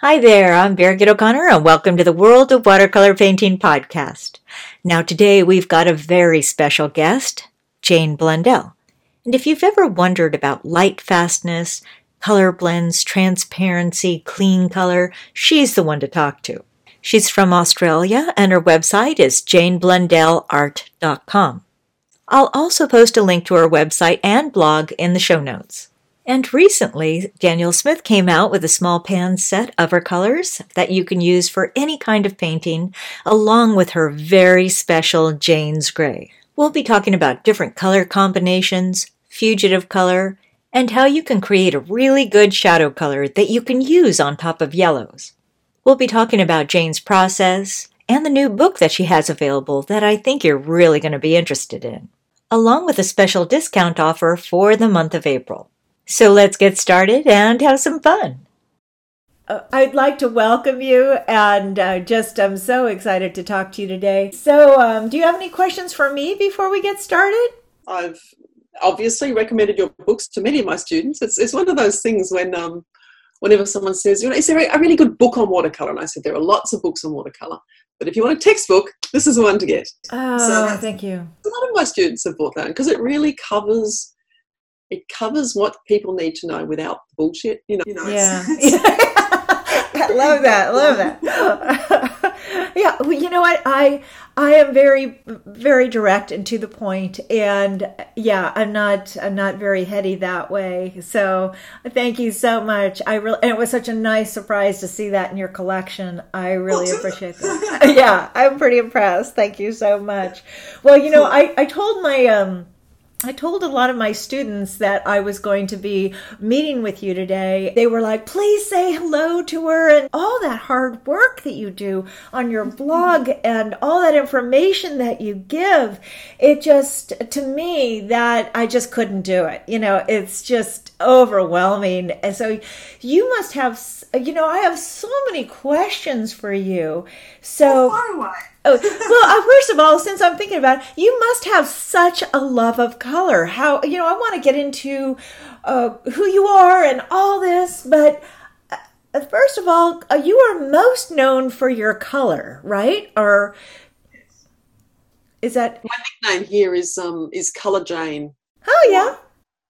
Hi there, I'm Birgit O'Connor, and welcome to the World of Watercolor Painting podcast. Now, today we've got a very special guest, Jane Blundell. And if you've ever wondered about light fastness, color blends, transparency, clean color, she's the one to talk to. She's from Australia, and her website is janeblundellart.com. I'll also post a link to her website and blog in the show notes. And recently, Daniel Smith came out with a small pan set of her colors that you can use for any kind of painting, along with her very special Jane's Gray. We'll be talking about different color combinations, fugitive color, and how you can create a really good shadow color that you can use on top of yellows. We'll be talking about Jane's process and the new book that she has available that I think you're really going to be interested in, along with a special discount offer for the month of April. So let's get started and have some fun. Uh, I'd like to welcome you and uh, just I'm so excited to talk to you today. So, um, do you have any questions for me before we get started? I've obviously recommended your books to many of my students. It's, it's one of those things when um, whenever someone says, you know, is there a really good book on watercolor? And I said, there are lots of books on watercolor. But if you want a textbook, this is the one to get. Oh, so, thank you. A lot of my students have bought that because it really covers it covers what people need to know without bullshit. You know, you know. Yeah. I love that. Love that. yeah. Well, you know what? I I am very very direct and to the point, and yeah, I'm not I'm not very heady that way. So thank you so much. I really and it was such a nice surprise to see that in your collection. I really appreciate that. yeah, I'm pretty impressed. Thank you so much. Well, you know, I I told my um I told a lot of my students that I was going to be meeting with you today. They were like, please say hello to her and all that hard work that you do on your blog and all that information that you give. It just, to me, that I just couldn't do it. You know, it's just overwhelming. And so you must have, you know, I have so many questions for you. So. Oh, well, uh, first of all, since I'm thinking about it, you must have such a love of color. How, you know, I want to get into uh, who you are and all this, but uh, first of all, uh, you are most known for your color, right? Or is that my nickname here is um is Color Jane. Oh yeah.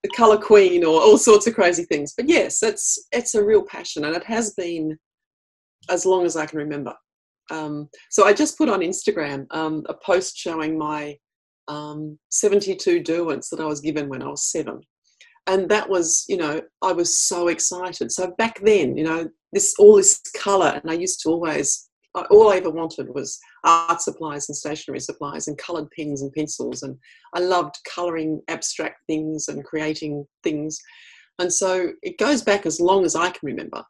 The color queen or all sorts of crazy things. But yes, it's it's a real passion and it has been as long as I can remember. Um, so I just put on Instagram um, a post showing my um, 72 Derwents that I was given when I was seven. And that was, you know, I was so excited. So back then, you know, this all this color, and I used to always, all I ever wanted was art supplies and stationery supplies and colored pens and pencils. And I loved coloring abstract things and creating things. And so it goes back as long as I can remember.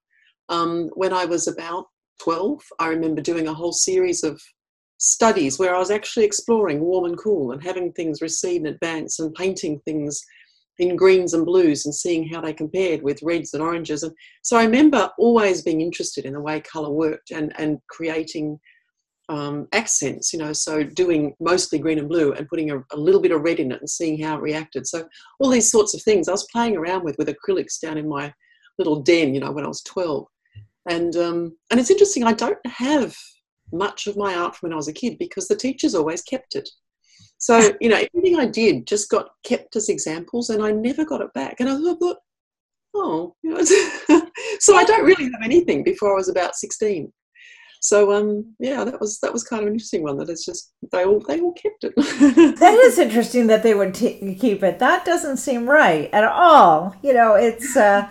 Um, when I was about 12, I remember doing a whole series of studies where I was actually exploring warm and cool and having things recede and advance and painting things in greens and blues and seeing how they compared with reds and oranges. And so I remember always being interested in the way colour worked and, and creating um, accents, you know, so doing mostly green and blue and putting a, a, little bit of red in it and seeing how it reacted. So all these sorts of things I was playing around with with acrylics down in my little den, you know, when I was 12 and um, and it's interesting. I don't have much of my art from when I was a kid because the teachers always kept it. So you know, everything I did just got kept as examples, and I never got it back. And I thought, oh, you know, so I don't really have anything before I was about sixteen. So um, yeah, that was that was kind of an interesting one. That it's just they all they all kept it. that is interesting that they would t- keep it. That doesn't seem right at all. You know, it's. Uh,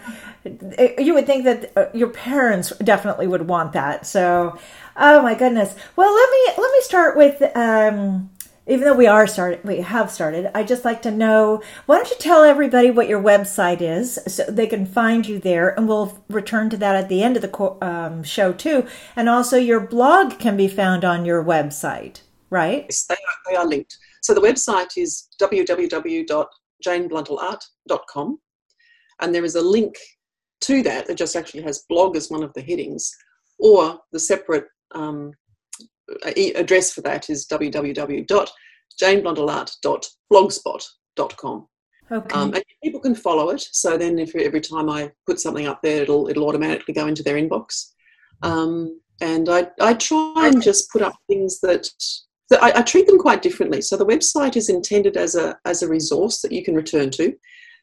you would think that uh, your parents definitely would want that. So, oh my goodness. Well, let me let me start with. Um, even though we are started, we have started. I just like to know. Why don't you tell everybody what your website is, so they can find you there, and we'll return to that at the end of the um, show too. And also, your blog can be found on your website, right? Yes, they are, they are linked. So the website is www.janeblundellart.com, and there is a link to that, it just actually has blog as one of the headings, or the separate um, address for that is www.janeblundellart.blogspot.com. Okay. Um, and people can follow it. So then, if every time I put something up there, it'll it'll automatically go into their inbox. Um, and I, I try and just put up things that, that I, I, treat them quite differently. So the website is intended as a, as a resource that you can return to.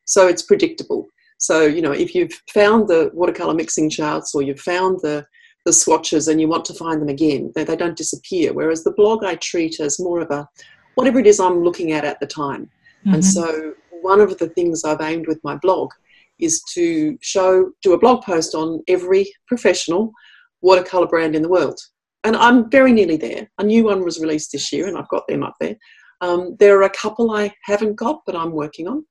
So it's predictable. So, you know, if you've found the watercolor mixing charts or you've found the, the swatches and you want to find them again, they, they don't disappear. Whereas the blog I treat as more of a, whatever it is I'm looking at at the time. Mm-hmm. And so one of the things I've aimed with my blog is to show, do a blog post on every professional watercolor brand in the world. And I'm very nearly there. A new one was released this year, and I've got them up there. Um, there are a couple I haven't got, but I'm working on.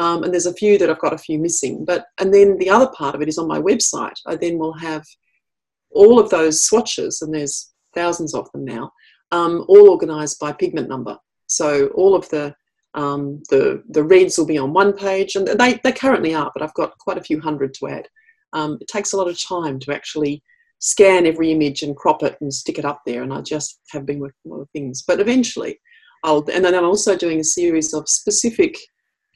Um, and there's a few that I've got a few missing. But and then the other part of it is on my website. I then will have all of those swatches, and there's thousands of them now, um, all organised by pigment number. So all of the um, the the reds will be on one page, and they they currently are, but I've got quite a few hundred to add. Um, it takes a lot of time to actually scan every image and crop it and stick it up there. And I just have been working on of things. But eventually, I'll, and then I'm also doing a series of specific,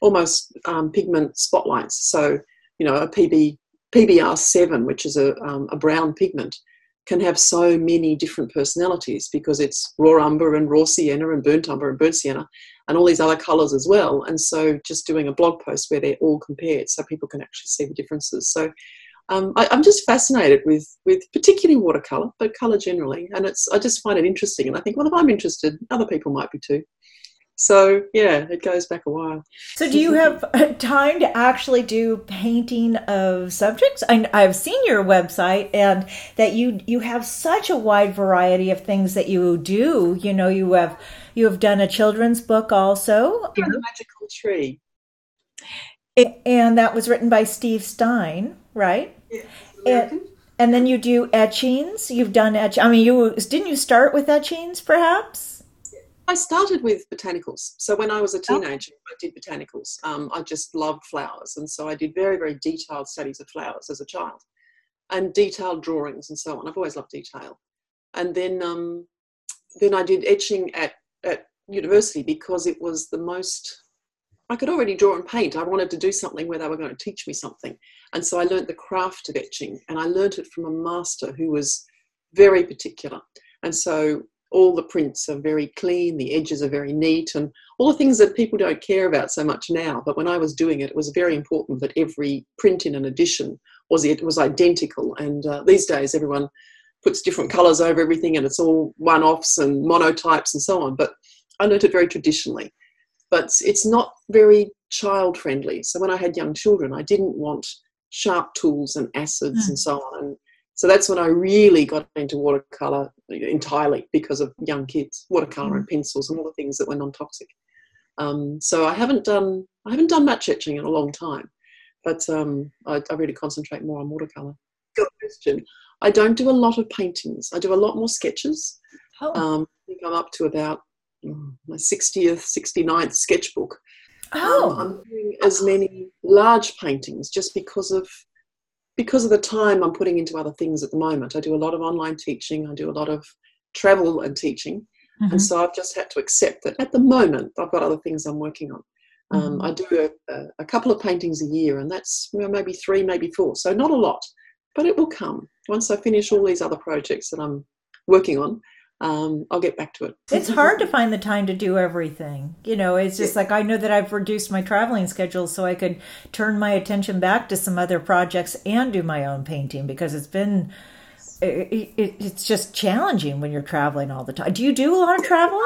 almost um, pigment spotlights. So, you know, a PB, PBR7, which is a, um, a brown pigment, can have so many different personalities because it's raw umber and raw sienna and burnt umber and burnt sienna and all these other colours as well. And so just doing a blog post where they're all compared so people can actually see the differences. So um, I, am just fascinated with with particularly watercolor, but color generally, and it's I just find it interesting, and I think well, if I'm interested, other people might be too. So yeah, it goes back a while. So do you have uh, time to actually do painting of subjects? I, I've seen your website, and that you you have such a wide variety of things that you do. You know, you have you have done a children's book also. Yeah, the magical tree. And that was written by Steve Stein right? and, and then you do etchings. You've done etch. I mean, you didn't you start with etchings, perhaps? I started with botanicals. So when I was a oh. teenager. I did botanicals. Um, I just loved flowers, and so I did very, very detailed studies of flowers as a child, and detailed drawings and so on. I've always loved detail. And then, um, then I did etching at at university because it was the most I could already draw and paint. I wanted to do something where they were going to teach me something. And so I learned the craft of etching and I learned it from a master who was very particular. And so all the prints are very clean, the edges are very neat, and all the things that people don't care about so much now. But when I was doing it, it was very important that every print in an edition was it was identical. And uh, these days, everyone puts different colours over everything, and it's all one-offs and monotypes and so on. But I learnt it very traditionally but it's not very child friendly. So when I had young children, I didn't want sharp tools and acids mm. and so on. And so that's when I really got into watercolor entirely because of young kids, watercolor mm. and pencils and all the things that were non-toxic. Um, so I haven't done I haven't done much etching in a long time, but um, I, I, really concentrate more on watercolor. Good question. I don't do a lot of paintings. I do a lot more sketches. Oh. Um, I think I'm up to about my 60th, 69th sketchbook. Oh. Um, I'm doing as many large paintings just because of because of the time I'm putting into other things at the moment. I do a lot of online teaching. I do a lot of travel and teaching. Mm-hmm. And so I've just had to accept that at the moment I've got other things I'm working on. Um, mm-hmm. I do a, a, couple of paintings a year, and that's you know, maybe three, maybe four. So not a lot, but it will come once I finish all these other projects that I'm working on um, I'll get back to it. It's hard to find the time to do everything. You know, it's just like I know that I've reduced my traveling schedule so I could turn my attention back to some other projects and do my own painting because it's been it, it, it's just challenging when you're traveling all the time. Do you do a lot of travel?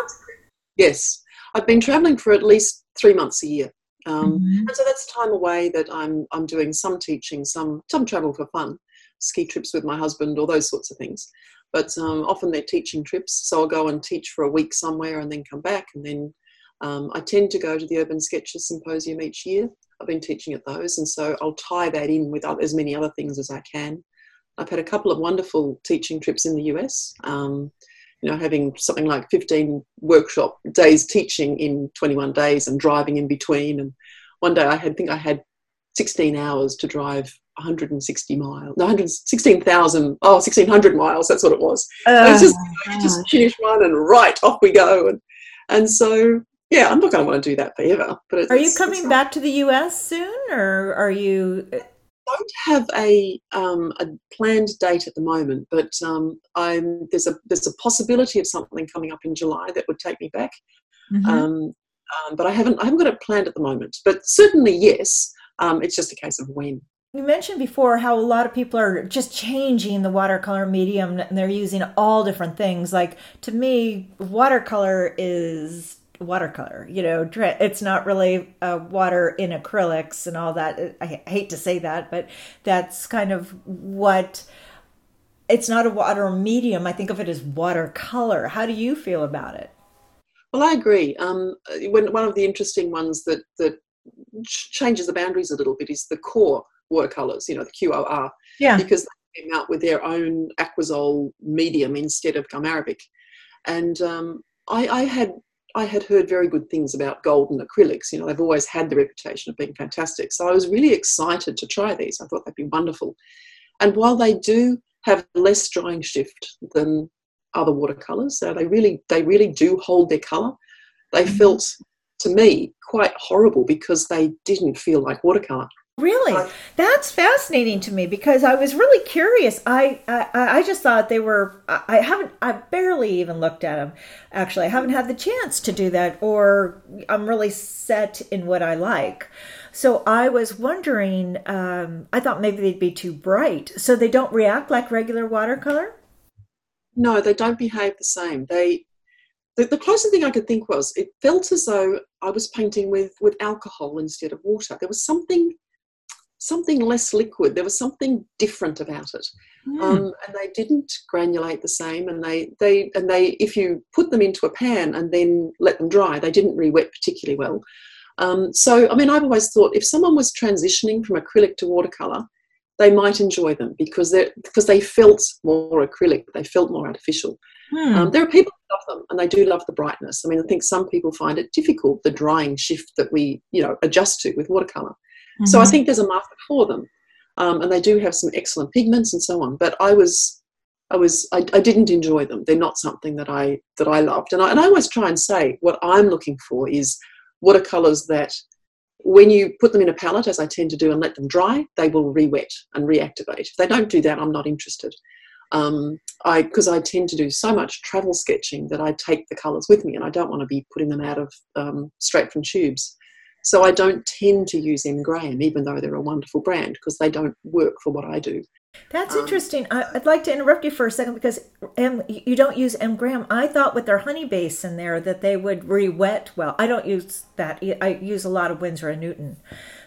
Yes, I've been traveling for at least three months a year. Um, mm-hmm. And so that's time away that I'm I'm doing some teaching, some some travel for fun, ski trips with my husband, all those sorts of things but um, often they're teaching trips. So I'll go and teach for a week somewhere and then come back. And then um, I tend to go to the Urban Sketchers Symposium each year. I've been teaching at those, and so I'll tie that in with as many other things as I can. I've had a couple of wonderful teaching trips in the US. Um, you know, having something like 15 workshop days teaching in 21 days and driving in between. And one day I had, I think I had 16 hours to drive 160 miles, no, 116,000, oh, 1,600 miles, that's what it was. Oh, was just, you just finish one and right, off we go. And, and so, yeah, I'm not going to want to do that forever. But Are you coming back to the US soon or are you? I don't have a um, a planned date at the moment, but um, I'm there's a there's a possibility of something coming up in July that would take me back. Mm-hmm. Um, um, but I haven't I haven't got it planned at the moment. But certainly yes, um, it's just a case of when. You mentioned before how a lot of people are just changing the watercolor medium and they're using all different things. Like to me, watercolor is watercolor. You know, it's not really uh, water in acrylics and all that. I hate to say that, but that's kind of what it's not a water medium. I think of it as watercolor. How do you feel about it? Well, I agree. Um, when, one of the interesting ones that that changes the boundaries a little bit is the QoR watercolors. You know, the QOR. Yeah. Because they came out with their own Aquazol medium instead of gum arabic, and um, I, I had I had heard very good things about golden acrylics. You know, they've always had the reputation of being fantastic. So I was really excited to try these. I thought they'd be wonderful. And while they do have less drying shift than other watercolors, so they really they really do hold their color. They mm-hmm. felt to me quite horrible because they didn't feel like watercolor. Really, that's fascinating to me because I was really curious. I, I I just thought they were. I haven't. I barely even looked at them. Actually, I haven't had the chance to do that, or I'm really set in what I like. So I was wondering. Um, I thought maybe they'd be too bright, so they don't react like regular watercolor. No, they don't behave the same. They the, the closest thing I could think was it felt as though I was painting with with alcohol instead of water. There was something something less liquid. There was something different about it, mm. um, and they didn't granulate the same. And they they and they if you put them into a pan and then let them dry, they didn't re-wet particularly well. Um, so I mean, I've always thought if someone was transitioning from acrylic to watercolor, they might enjoy them because they because they felt more acrylic, they felt more artificial. Hmm. Um, there are people who love them and they do love the brightness. I mean, I think some people find it difficult the drying shift that we you know adjust to with watercolor. Mm-hmm. So I mm-hmm. think there's a market for them, um, and they do have some excellent pigments and so on. But I was, I was, I, I, didn't enjoy them. They're not something that I that I loved. And I, and I always try and say what I'm looking for is watercolors that, when you put them in a palette, as I tend to do, and let them dry, they will re-wet and reactivate. If they don't do that, I'm not interested. Um, I because I tend to do so much travel sketching that I take the colours with me, and I don't want to be putting them out of um, straight from tubes. So I don't tend to use M Graham, even though they're a wonderful brand, because they don't work for what I do. That's um, interesting. I'd like to interrupt you for a second because M, you don't use M Graham. I thought with their honey base in there that they would re-wet well. I don't use that. I use a lot of Winsor and Newton.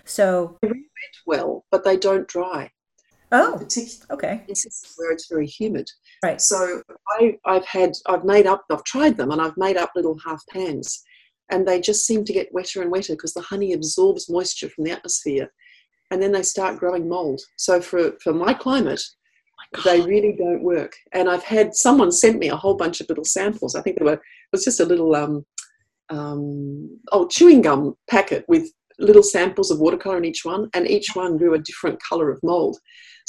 So they re-wet well, but they don't dry. Oh, okay. Where it's very humid. Right. So I, I've had, I've made up, I've tried them, and I've made up little half pans and they just seem to get wetter and wetter because the honey absorbs moisture from the atmosphere and then they start growing mold. So for, for my climate, oh they really don't work. And I've had someone sent me a whole bunch of little samples. I think there were it was just a little um, um, oh chewing gum packet with little samples of watercolor in each one, and each one grew a different color of mold.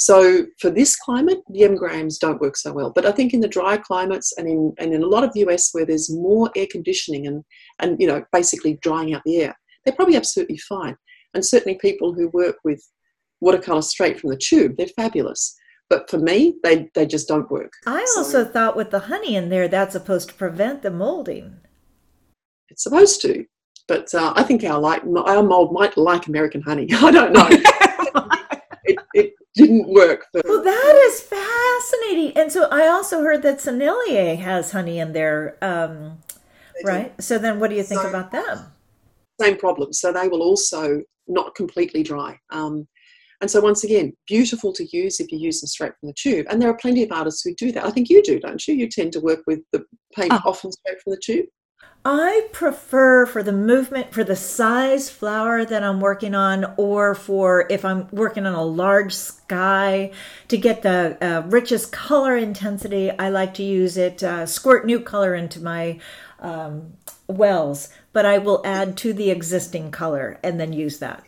So for this climate, the M Grahams don't work so well. But I think in the dry climates and in and in a lot of the US where there's more air conditioning and and you know basically drying out the air, they're probably absolutely fine. And certainly people who work with watercolor straight from the tube, they're fabulous. But for me, they, they just don't work. I so, also thought with the honey in there, that's supposed to prevent the molding. It's supposed to, but uh, I think our like our mold might like American honey. I don't know. It, it, didn't work. For- well, that is fascinating. And so I also heard that Sennelier has honey in there, um, right? So then, what do you think so, about them? Same problem. So they will also not completely dry. Um, and so once again, beautiful to use if you use them straight from the tube. And there are plenty of artists who do that. I think you do, don't you? You tend to work with the paint oh. often straight from the tube. I prefer for the movement, for the size flower that I'm working on, or for if I'm working on a large sky to get the uh, richest color intensity, I like to use it, uh, squirt new color into my um, wells, but I will add to the existing color and then use that.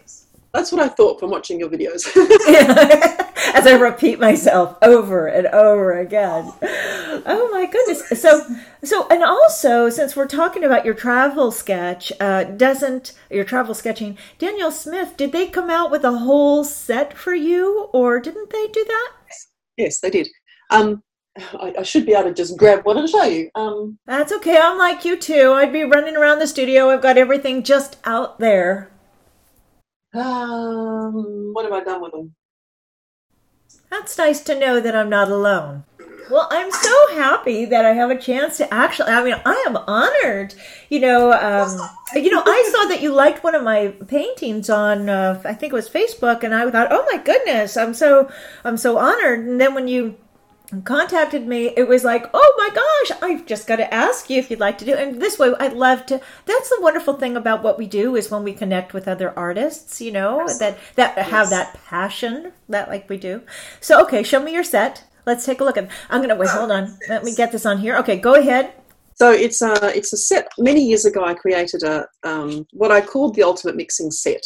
That's what I thought from watching your videos. As I repeat myself over and over again. Oh my goodness. So So, and also, since we're talking about your travel sketch, uh, doesn't your travel sketching, Daniel Smith, did they come out with a whole set for you, or didn't they do that? Yes, they did. Um, I, I, should be able to just grab one and show you. Um, That's okay. I'm like you too. I'd be running around the studio. I've got everything just out there. Um, what have I done with them? That's nice to know that I'm not alone. Well, I'm so happy that I have a chance to actually. I mean, I am honored. You know, um, you know, I saw that you liked one of my paintings on, uh, I think it was Facebook, and I thought, oh my goodness, I'm so, I'm so honored. And then when you contacted me, it was like, oh my gosh, I've just got to ask you if you'd like to do. It. And this way, I'd love to. That's the wonderful thing about what we do is when we connect with other artists, you know, that that yes. have that passion that like we do. So, okay, show me your set. Let's take a look at. I'm gonna wait. Hold on. Let me get this on here. Okay, go ahead. So it's a it's a set. Many years ago, I created a um, what I called the ultimate mixing set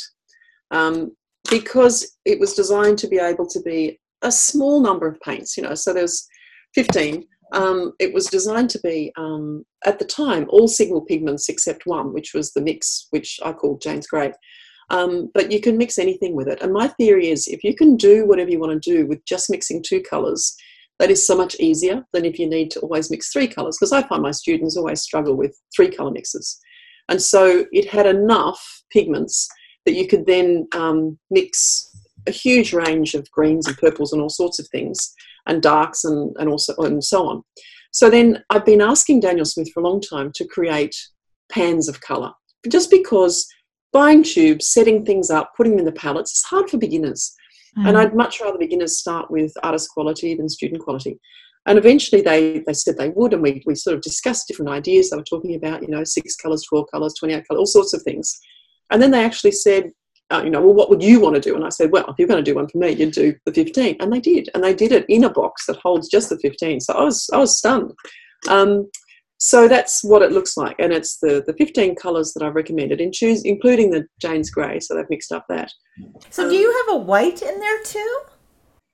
um, because it was designed to be able to be a small number of paints. You know, so there's 15. Um, it was designed to be um, at the time all single pigments except one, which was the mix, which I called Jane's Grey. Um, but you can mix anything with it. And my theory is if you can do whatever you want to do with just mixing two colours, that is so much easier than if you need to always mix three colours. Because I find my students always struggle with three colour mixes. And so it had enough pigments that you could then um, mix a huge range of greens and purples and all sorts of things, and darks and, and also and so on. So then I've been asking Daniel Smith for a long time to create pans of colour, just because buying tubes, setting things up, putting them in the palettes is hard for beginners. Mm. And I'd much rather beginners start with artist quality than student quality. And eventually they, they said they would, and we, we sort of discussed different ideas. They were talking about, you know, six colours, 12 colours, 28 colours, all sorts of things. And then they actually said, uh, you know, well, what would you want to do? And I said, well, if you're going to do one for me, you'd do the 15. And they did. And they did it in a box that holds just the 15. So I was, I was stunned. Um, so that's what it looks like. And it's the, the 15 colours that I've recommended, in choose, including the Jane's Grey. So they've mixed up that. So um, do you have a white in there too?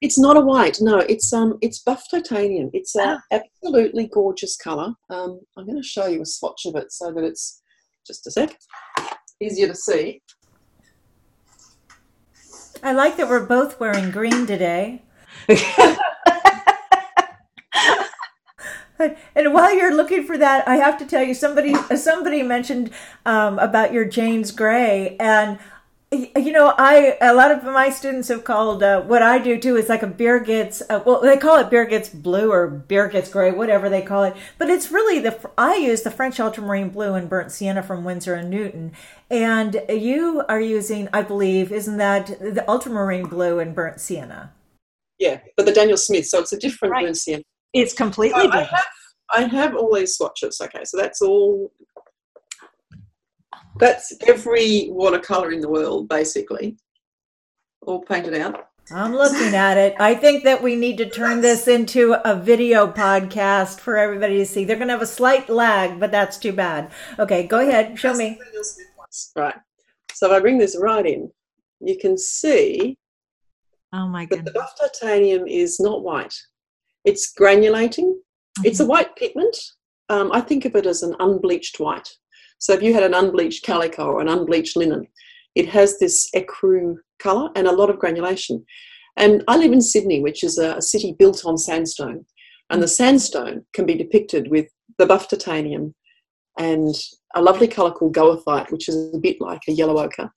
It's not a white, no. It's um, it's buff titanium. It's an ah. absolutely gorgeous colour. Um, I'm going to show you a swatch of it so that it's just a sec easier to see. I like that we're both wearing green today. And while you're looking for that, I have to tell you somebody somebody mentioned um, about your Jane's Grey, and you know, I a lot of my students have called uh, what I do too is like a Birgit's uh, well they call it Birgit's blue or beer gets gray whatever they call it. But it's really the I use the French ultramarine blue and burnt sienna from Winsor and Newton. And you are using I believe isn't that the ultramarine blue and burnt sienna? Yeah but the Daniel Smith so it's a different right. burnt sienna it's completely so different I have, I have all these swatches okay so that's all that's every watercolor in the world, basically, all painted out. I'm looking at it. I think that we need to turn this into a video podcast for everybody to see. They're going to have a slight lag, but that's too bad. Okay, go ahead. Show me. Right. So if I bring this right in, you can see oh my god. that the buff titanium is not white. It's granulating. Mm-hmm. It's a mm-hmm. white pigment. Um, I think of it as an unbleached white. So if you had an unbleached calico or an unbleached linen, it has this ecru colour and a lot of granulation. And I live in Sydney, which is a, city built on sandstone. And the sandstone can be depicted with the buff titanium and a lovely colour called goethite, which is a bit like a yellow ochre,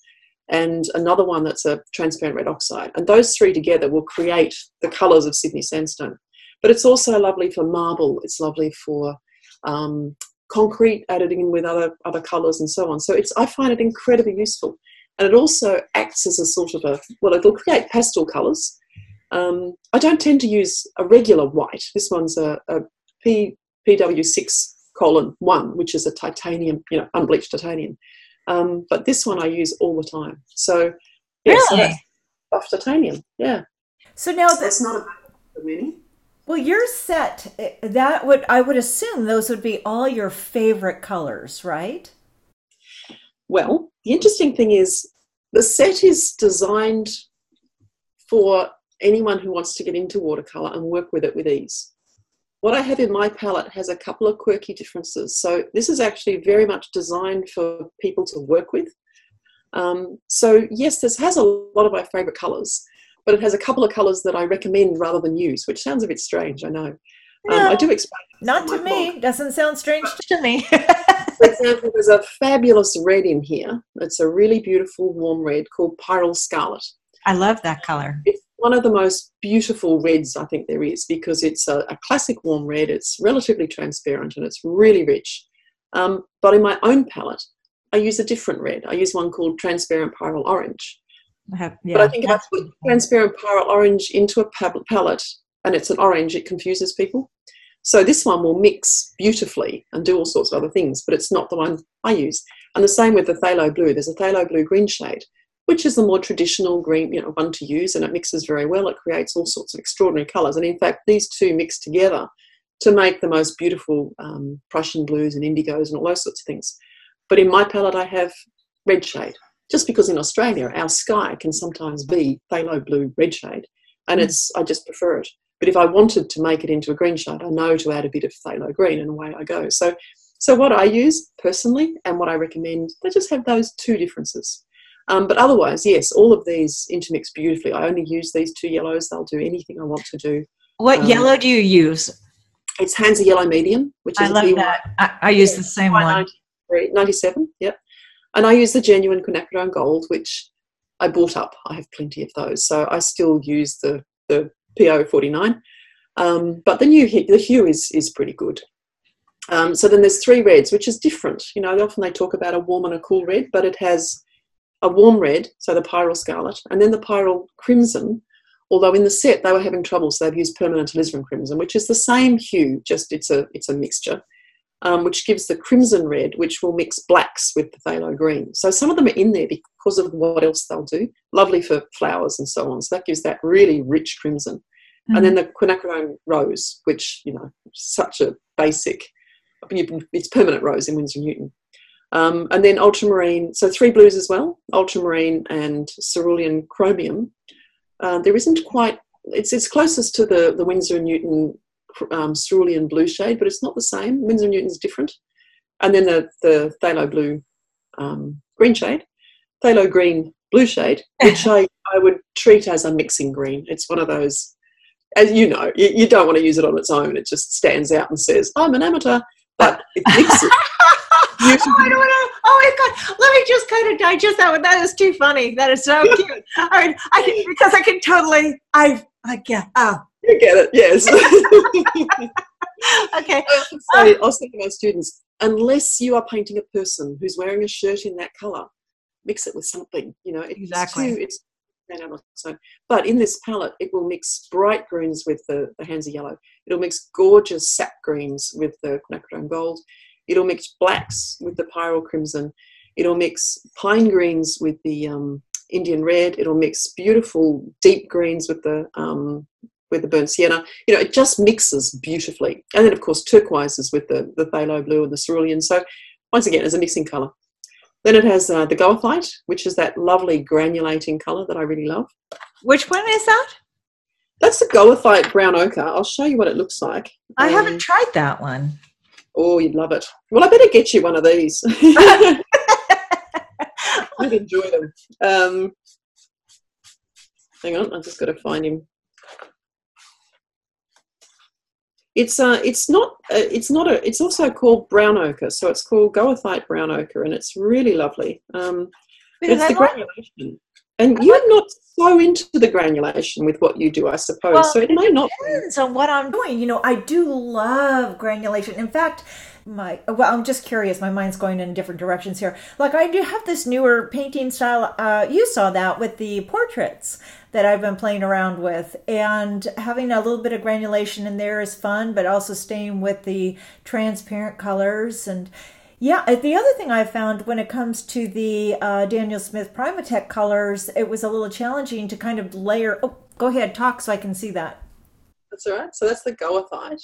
and another one that's a transparent red oxide. And those three together will create the colours of Sydney sandstone. But it's also lovely for marble, it's lovely for um, concrete added in with other other colors and so on. So it's I find it incredibly useful, and it also acts as a sort of a well, it'll create pastel colors. Um, I don't tend to use a regular white. This one's a, a P, PW6 colon one, which is a titanium, you know, unbleached titanium. Um, but this one I use all the time. So yes, really? buff titanium. Yeah. So now that's not a many. Well, your set eh, that would I would assume those would be all your favorite colors, right? Well, the interesting thing is the set is designed for anyone who wants to get into watercolor and work with it with ease. what I have in my palette has a couple of quirky differences. So this is actually very much designed for people to work with. Um, so yes, this has a lot of my favourite colours, but it has a couple of colours that I recommend rather than use, which sounds a bit strange, I know. Um, I do explain. Not to me. Blog. Doesn't sound strange to me. For example, there's a fabulous red in here. It's a really beautiful warm red called Pyrrole Scarlet. I love that color. It's one of the most beautiful reds I think there is because it's a, a classic warm red. It's relatively transparent and it's really rich. Um, but in my own palette, I use a different red. I use one called Transparent Pyrrole Orange. Have, yeah, but I think if I put Transparent Pyrrole Orange into a palette and it's an orange, it confuses people. So this one will mix beautifully and do all sorts of other things, but it's not the one I use. And the same with the phthalo blue. There's a phthalo blue green shade, which is the more traditional green, you know, one to use, and it mixes very well. It creates all sorts of extraordinary colours. And in fact, these two mix together to make the most beautiful um, Prussian blues and indigos and all those sorts of things. But in my palette, I have red shade, just because in Australia, our sky can sometimes be phthalo blue red shade, and mm. it's I just prefer it. But if I wanted to make it into a green shade, I know to add a bit of phthalo green and away I go. So, so what I use personally and what I recommend, they just have those two differences. Um, but otherwise, yes, all of these intermix beautifully. I only use these two yellows. They'll do anything I want to do. What um, yellow do you use? It's Hansa Yellow Medium, which is I love B1. that. I, I use the same one. 97, yep. And I use the genuine quinacridone gold, which I bought up. I have plenty of those. So I still use the, the PO49. Um, but the new the hue is is pretty good. Um, so then there's three reds, which is different. You know, often they talk about a warm and a cool red, but it has a warm red, so the Pyrrole Scarlet, and then the Pyrrole Crimson. Although in the set they were having trouble, so they've used permanent alizarin crimson, which is the same hue, just it's a it's a mixture, um, which gives the crimson red, which will mix blacks with the phthalo green. So some of them are in there because of what else they'll do. Lovely for flowers and so on. So that gives that really rich crimson. Mm-hmm. And then the quinacridone rose, which, you know, such a basic, it's permanent rose in Winsor Newton. Um, and then ultramarine, so three blues as well, ultramarine and cerulean chromium. Uh, there isn't quite, it's, it's closest to the, the Winsor Newton um, cerulean blue shade, but it's not the same. Winsor Newton's different. And then the, the phthalo blue um, green shade, phthalo green blue shade, which I, I would treat as a mixing green. It's one of those, as you know, you, you don't want to use it on its own. It just stands out and says, I'm an amateur, but it mixes. oh, I don't want to. Oh my god! Let me just kind of digest that one. That is too funny. That is so cute. All right, I can because I can totally. I I get. Oh, you get it. Yes. okay. I um, I was thinking to my students, unless you are painting a person who's wearing a shirt in that color, mix it with something. You know, it's exactly. Too, it's but in this palette, it will mix bright greens with the, the Hansa yellow. It'll mix gorgeous sap greens with the quinacridone gold. It'll mix blacks with the Pyrrole Crimson. It'll mix pine greens with the um, Indian red. It'll mix beautiful deep greens with the um, with the burnt sienna. You know, it just mixes beautifully. And then, of course, turquoises with the, the phthalo blue and the cerulean. So, once again, it's a mixing colour. Then it has uh, the goethite, which is that lovely granulating colour that I really love. Which one is that? That's the goethite brown ochre. I'll show you what it looks like. I um, haven't tried that one. Oh, you'd love it. Well, I better get you one of these. I'd enjoy them. Um, hang on, I've just got to find him. It's uh, it's not uh, it's not a it's also called brown ochre, so it's called goethite brown ochre, and it's really lovely. Um, it's the granulation. And you're not so into the granulation with what you do, I suppose. Well, so it may not depends on what I'm doing. You know, I do love granulation. In fact, my well, I'm just curious. My mind's going in different directions here. Like I do have this newer painting style. Uh, you saw that with the portraits that I've been playing around with, and having a little bit of granulation in there is fun, but also staying with the transparent colors and yeah, the other thing I found when it comes to the uh, Daniel Smith PrimaTek colors, it was a little challenging to kind of layer. Oh, go ahead, talk so I can see that. That's all right. So that's the goethite.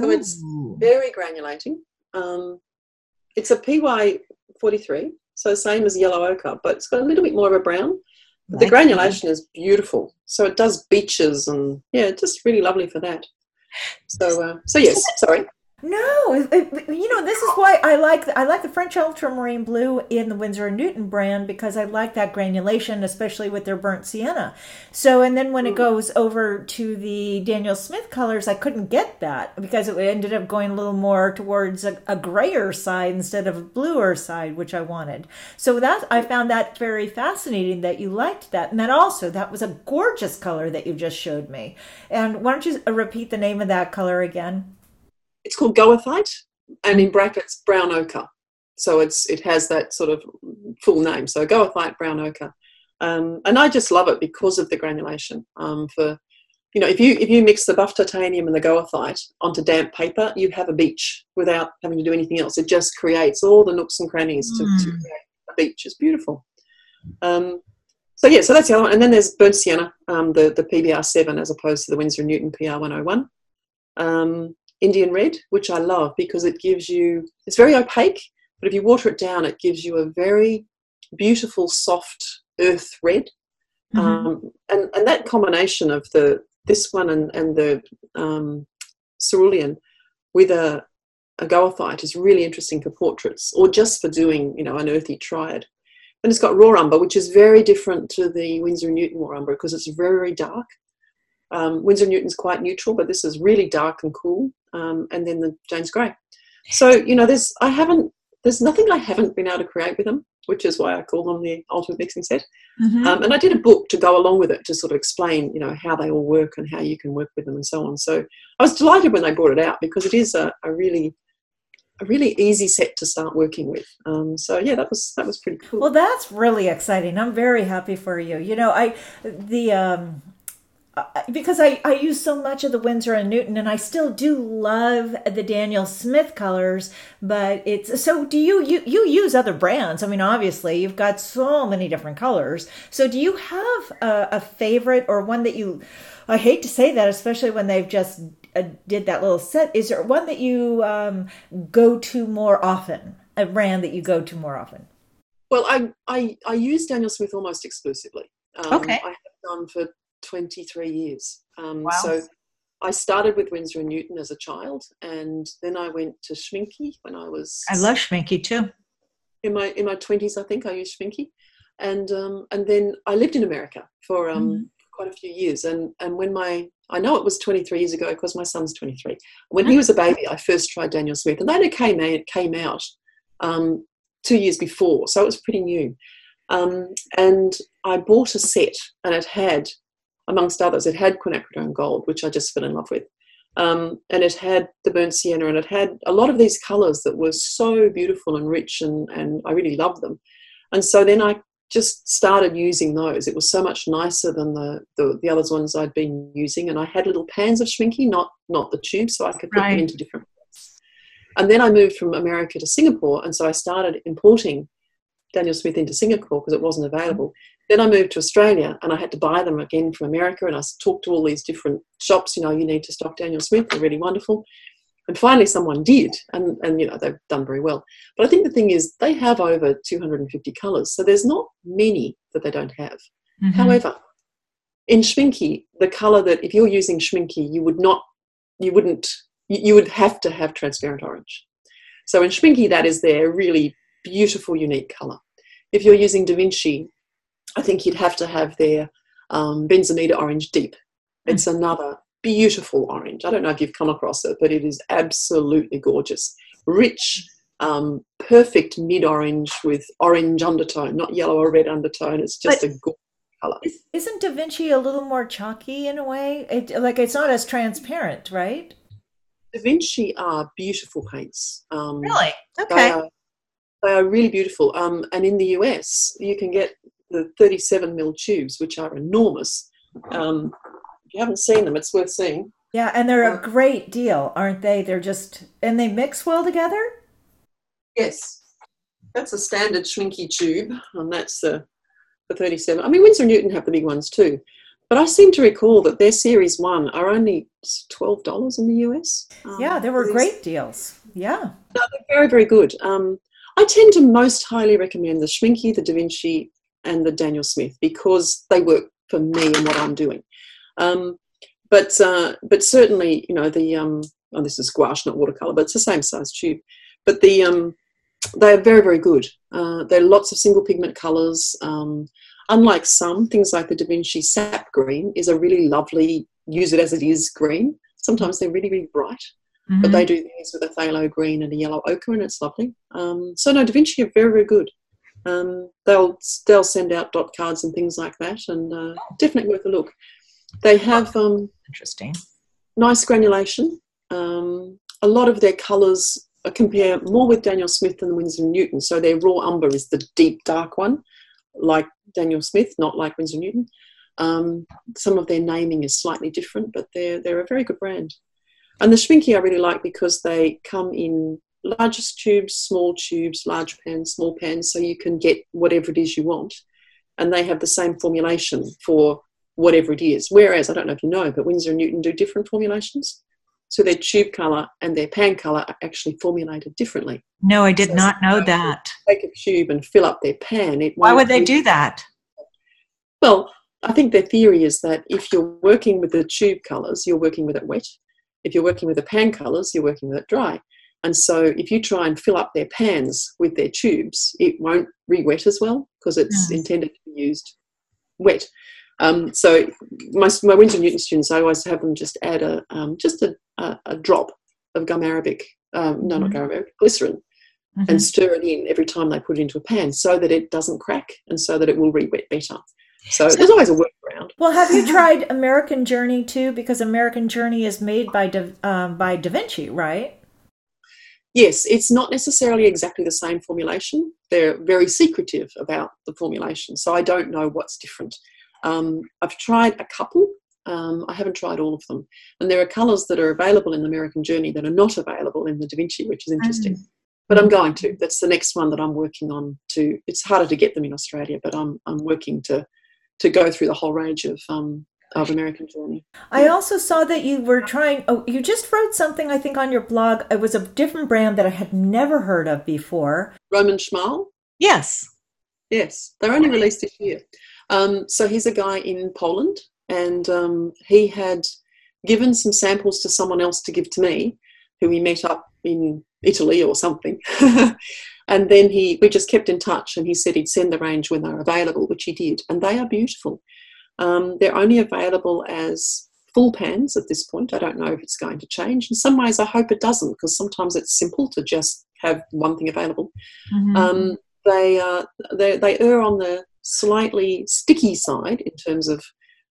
So it's very granulating. Um, it's a PY43, so same as yellow ochre, but it's got a little bit more of a brown. But the granulation is beautiful. So it does beaches and yeah, just really lovely for that. So, uh, so yes, sorry. No, it, it, you know this is why I like I like the French ultramarine blue in the Winsor and Newton brand because I like that granulation, especially with their burnt sienna. So, and then when it goes over to the Daniel Smith colors, I couldn't get that because it ended up going a little more towards a, a grayer side instead of a bluer side, which I wanted. So that I found that very fascinating that you liked that, and that also that was a gorgeous color that you just showed me. And why don't you uh, repeat the name of that color again? It's called goethite, and in brackets brown ochre. So it's it has that sort of full name. So goethite brown ochre, um, and I just love it because of the granulation. Um, for you know, if you if you mix the buff titanium and the goethite onto damp paper, you have a beach without having to do anything else. It just creates all the nooks and crannies to, mm. to create a beach. It's beautiful. Um, so yeah, so that's the other one. And then there's burnt sienna, um, the the PBR seven as opposed to the Winsor Newton PR one hundred oh one. Indian red, which I love because it gives you, it's very opaque, but if you water it down, it gives you a very beautiful, soft earth red. Mm-hmm. Um, and, and that combination of the this one and, and the um, cerulean with a, a goethite is really interesting for portraits or just for doing, you know, an earthy triad. And it's got raw umber, which is very different to the Winsor Newton raw umber because it's very very dark. Um, Winsor Newton's quite neutral, but this is really dark and cool. Um, and then the Jane's Gray. So you know, there's I haven't there's nothing I haven't been able to create with them, which is why I call them the ultimate mixing set. Mm-hmm. Um, and I did a book to go along with it to sort of explain, you know, how they all work and how you can work with them and so on. So I was delighted when they brought it out because it is a, a really a really easy set to start working with. Um, so yeah, that was that was pretty cool. Well, that's really exciting. I'm very happy for you. You know, I the um, because I, I use so much of the Winsor and Newton and I still do love the Daniel Smith colors, but it's so do you you you use other brands? I mean, obviously you've got so many different colors. So do you have a, a favorite or one that you I hate to say that, especially when they've just uh, did that little set. Is there one that you um, go to more often? A brand that you go to more often? Well, I I, I use Daniel Smith almost exclusively. Um, okay. I have done for 23 years. Um, wow. So I started with Winsor and Newton as a child, and then I went to Schmincke when I was. I love Schmincke too. In my in my 20s, I think I used Schmincke, and um, and then I lived in America for um, mm. quite a few years. And and when my I know it was 23 years ago because my son's 23. When he was a baby, I first tried Daniel Smith, and then it came out, came out um, two years before, so it was pretty new. Um, and I bought a set, and it had amongst others. It had quinacridone gold, which I just fell in love with. Um, and it had the burnt sienna and it had a lot of these colors that were so beautiful and rich and, and I really loved them. And so then I just started using those. It was so much nicer than the, the, the other ones I'd been using. And I had little pans of Schmincke, not, not the tube, so I could put right. them into different. And then I moved from America to Singapore. And so I started importing Daniel Smith into Singapore because it wasn't available. Then I moved to Australia and I had to buy them again from America. And I talked to all these different shops, you know, you need to stock Daniel Smith, they're really wonderful. And finally, someone did, and, and you know, they've done very well. But I think the thing is, they have over 250 colours, so there's not many that they don't have. Mm-hmm. However, in Schmincke, the colour that if you're using Schmincke, you would not, you wouldn't, you would have to have transparent orange. So in Schmincke, that is their really beautiful, unique colour. If you're using Da Vinci, I think you'd have to have their um, Benzimida Orange Deep. It's mm. another beautiful orange. I don't know if you've come across it, but it is absolutely gorgeous. Rich, um, perfect mid orange with orange undertone, not yellow or red undertone. It's just but a gorgeous color. Isn't Da Vinci a little more chalky in a way? It, like it's not as transparent, right? Da Vinci are beautiful paints. Um, really? Okay. They are, they are really beautiful. Um, and in the US, you can get the 37 mil tubes, which are enormous. Um, if you haven't seen them, it's worth seeing. Yeah, and they're a uh, great deal, aren't they? They're just, and they mix well together? Yes. That's a standard Schmincke tube, and that's the, the 37. I mean, Winsor Newton have the big ones too. But I seem to recall that their Series 1 are only $12 in the US. Um, yeah, they were great deals. Yeah. No, they're very, very good. Um, I tend to most highly recommend the Schmincke, the Da Vinci, and the Daniel Smith because they work for me and what I'm doing. Um, but uh, but certainly, you know, the um, oh, this is gouache, not watercolor, but it's the same size tube. But the um, they are very very good. Uh, there are lots of single pigment colors. Um, unlike some things like the Da Vinci sap green is a really lovely use it as it is green. Sometimes they're really really bright, mm-hmm. but they do these with a phthalo green and a yellow ochre, and it's lovely. Um, so no, Da Vinci are very very good. Um, they'll they'll send out dot cards and things like that, and uh, definitely worth a look. They have um, interesting, nice granulation. Um, a lot of their colours compare more with Daniel Smith than the Winsor Newton. So their raw umber is the deep dark one, like Daniel Smith, not like Winsor Newton. Um, some of their naming is slightly different, but they're they're a very good brand. And the Schmincke I really like because they come in largest tubes, small tubes, large pans, small pans, so you can get whatever it is you want. And they have the same formulation for whatever it is. Whereas, I don't know if you know, but Winsor and Newton do different formulations. So their tube colour and their pan colour are actually formulated differently. No, I did so not know that. Take a tube and fill up their pan. It Why would they do that? Well, I think their theory is that if you're working with the tube colours, you're working with it wet. If you're working with the pan colours, you're working with it dry. And so if you try and fill up their pans with their tubes, it won't re-wet as well because it's mm. intended to be used wet. Um, so my, my Winsor Newton students, I always have them just add a um, just a, a, a, drop of gum arabic, um, no, mm-hmm. not gum arabic, glycerin, mm-hmm. and stir it in every time they put it into a pan so that it doesn't crack and so that it will re-wet better. So, so, there's always a workaround. Well, have you tried American Journey too? Because American Journey is made by da, um, by Da Vinci, right? Yes, it's not necessarily exactly the same formulation. They're very secretive about the formulation, so I don't know what's different. Um, I've tried a couple. Um, I haven't tried all of them, and there are colours that are available in the American Journey that are not available in the Da Vinci, which is interesting. Mm. But I'm going to. That's the next one that I'm working on. To it's harder to get them in Australia, but I'm I'm working to to go through the whole range of um, of American Journey. I also saw that you were trying. Oh, you just wrote something I think on your blog. It was a different brand that I had never heard of before. Roman Szmal. Yes. Yes, they're only released this year. Um, so he's a guy in Poland, and um, he had given some samples to someone else to give to me, who we met up in Italy or something. and then he we just kept in touch, and he said he'd send the range when they're available, which he did, and they are beautiful. Um, they're only available as full pans at this point. I don't know if it's going to change. In some ways, I hope it doesn't, because sometimes it's simple to just have one thing available. Mm-hmm. Um, they, uh, they they err on the slightly sticky side in terms of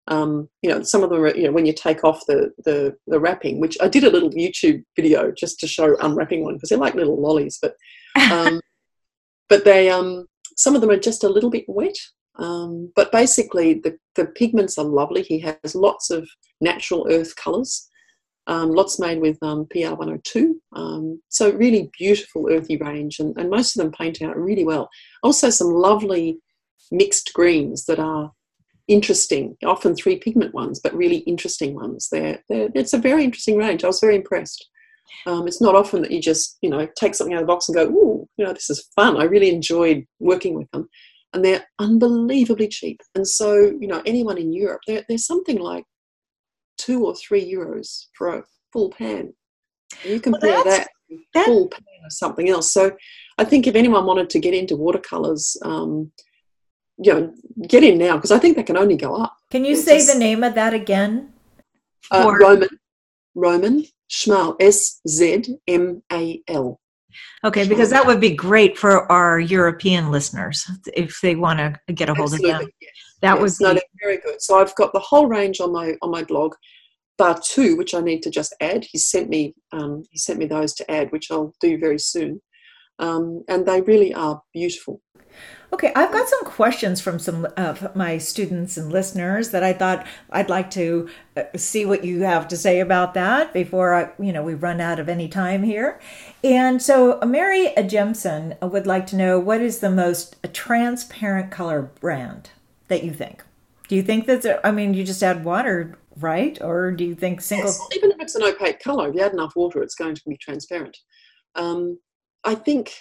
um, you know some of them are you know when you take off the, the the wrapping which i did a little youtube video just to show unwrapping one because they're like little lollies but um, but they um some of them are just a little bit wet um, but basically, the, the pigments are lovely. He has lots of natural earth colours, um, lots made with um, PR102. Um, so, really beautiful earthy range, and, and most of them paint out really well. Also, some lovely mixed greens that are interesting, often three pigment ones, but really interesting ones. They're, they're, it's a very interesting range. I was very impressed. Um, it's not often that you just, you know, take something out of the box and go, "Ooh, you know, this is fun." I really enjoyed working with them and they're unbelievably cheap. And so, you know, anyone in Europe, they're, they're something like two or three euros for a full pan. And you compare well, that, that full pan of something else. So I think if anyone wanted to get into watercolors, um, you know, get in now because I think they can only go up. Can you it's say just, the name of that again? Uh, Roman, Roman Szmal, S Z M A L. Okay, because that would be great for our European listeners if they want to get a hold Absolutely, of them. Yes. That yes. would be no, very good. So I've got the whole range on my on my blog, bar two, which I need to just add. He sent me um, he sent me those to add, which I'll do very soon, um, and they really are beautiful. Okay, I've got some questions from some of my students and listeners that I thought I'd like to uh, see what you have to say about that before I, you know we run out of any time here. And so, Mary Jemson would like to know what is the most transparent color brand that you think? Do you think that's? I mean, you just add water, right? Or do you think single? Yes, even if it's an opaque color, if you add enough water, it's going to be transparent. Um, I think.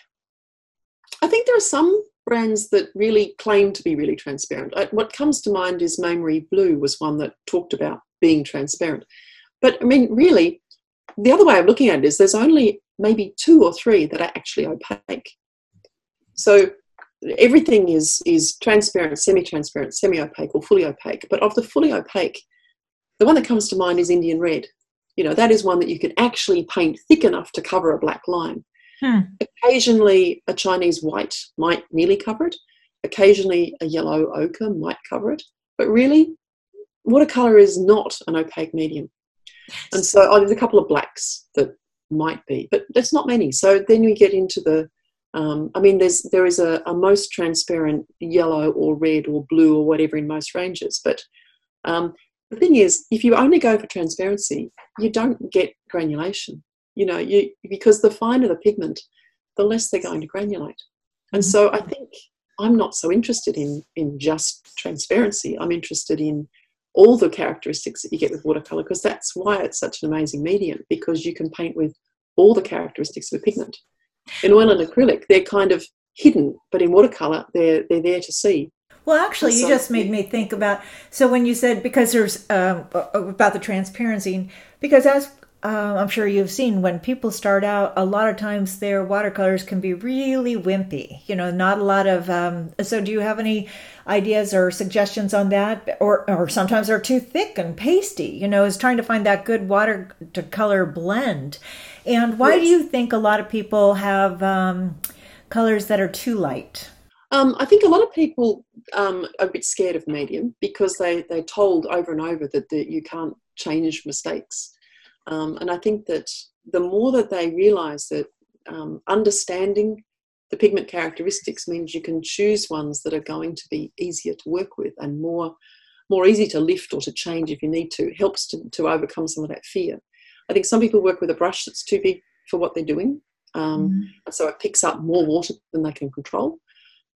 I think there are some brands that really claim to be really transparent. what comes to mind is Main Blue was one that talked about being transparent. But I mean, really, the other way of looking at it is there's only maybe two or three that are actually opaque. So everything is is transparent, semi-transparent, semi-opaque, or fully opaque. But of the fully opaque, the one that comes to mind is Indian red. You know, that is one that you can actually paint thick enough to cover a black line. Hmm. Occasionally, a Chinese white might nearly cover it. Occasionally, a yellow ochre might cover it. But really, watercolor is not an opaque medium. And so oh, there's a couple of blacks that might be, but there's not many. So then we get into the, um, I mean, there's there is a, a, most transparent yellow or red or blue or whatever in most ranges. But um, the thing is, if you only go for transparency, you don't get granulation. You know, you because the finer the pigment, the less they're going to granulate. And mm-hmm. so I think I'm not so interested in in just transparency. I'm interested in all the characteristics that you get with watercolor because that's why it's such an amazing medium because you can paint with all the characteristics of a pigment. In oil and acrylic, they're kind of hidden, but in watercolor, they're they're there to see. Well, actually, you just made me think about. So when you said because there's um, about the transparency, because as uh, I'm sure you've seen when people start out, a lot of times their watercolors can be really wimpy. You know, not a lot of. Um, so, do you have any ideas or suggestions on that? Or, or sometimes they're too thick and pasty. You know, is trying to find that good water to color blend. And why yes. do you think a lot of people have um, colors that are too light? Um, I think a lot of people um, are a bit scared of medium because they they're told over and over that, that you can't change mistakes. Um, and I think that the more that they realize that um, understanding the pigment characteristics means you can choose ones that are going to be easier to work with and more more easy to lift or to change if you need to helps to, to overcome some of that fear i think some people work with a brush that's too big for what they're doing um, mm. so it picks up more water than they can control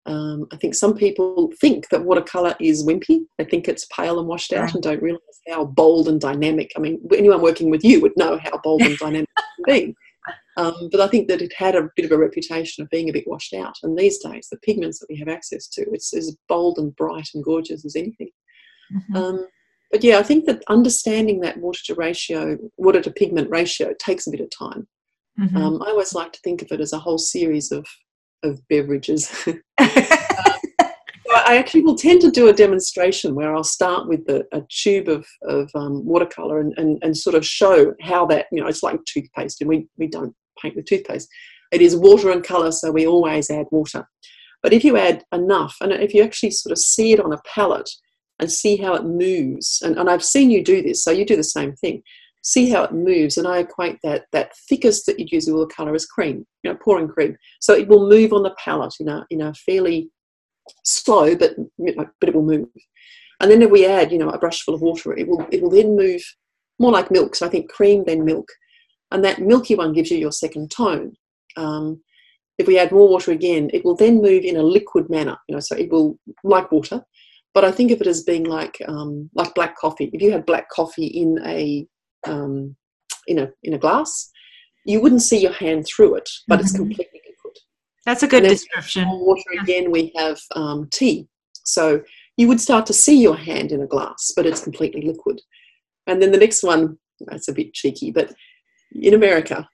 um, I think some people think that watercolor is wimpy. They think it's pale and washed out and don't realize how bold and dynamic. I mean, anyone working with you would know how bold and dynamic it can be. Um, but I think that it had a bit of a reputation of being a bit washed out. And these days, the pigments that we have access to, it's as bold and bright and gorgeous as anything. Mm-hmm. Um, but yeah, I think that understanding that water to ratio, water to pigment ratio, takes a bit of time. Mm-hmm. Um, I always like to think of it as a whole series of of beverages. I actually will tend to do a demonstration where I'll start with the, a tube of, of um, watercolor and, and, and sort of show how that, you know, it's like toothpaste and we, we don't paint with toothpaste. It is water and color, so we always add water. But if you add enough, and if you actually sort of see it on a palette and see how it moves, and, and I've seen you do this, so you do the same thing see how it moves. And I equate that that thickest that you'd use with colour as cream, you know, pouring cream. So it will move on the palette in a in a fairly slow, but but it will move. And then if we add, you know, a brush full of water, it will it will then move more like milk. So I think cream then milk, and that milky one gives you your second tone. Um, if we add more water again, it will then move in a liquid manner. You know, so it will like water, but I think of it as being like um, like black coffee. If you had black coffee in a um, in a in a glass, you wouldn't see your hand through it, but mm-hmm. it's completely liquid. That's a good description. Water yeah. again, we have um, tea, so you would start to see your hand in a glass, but it's completely liquid. And then the next one, that's a bit cheeky, but in America,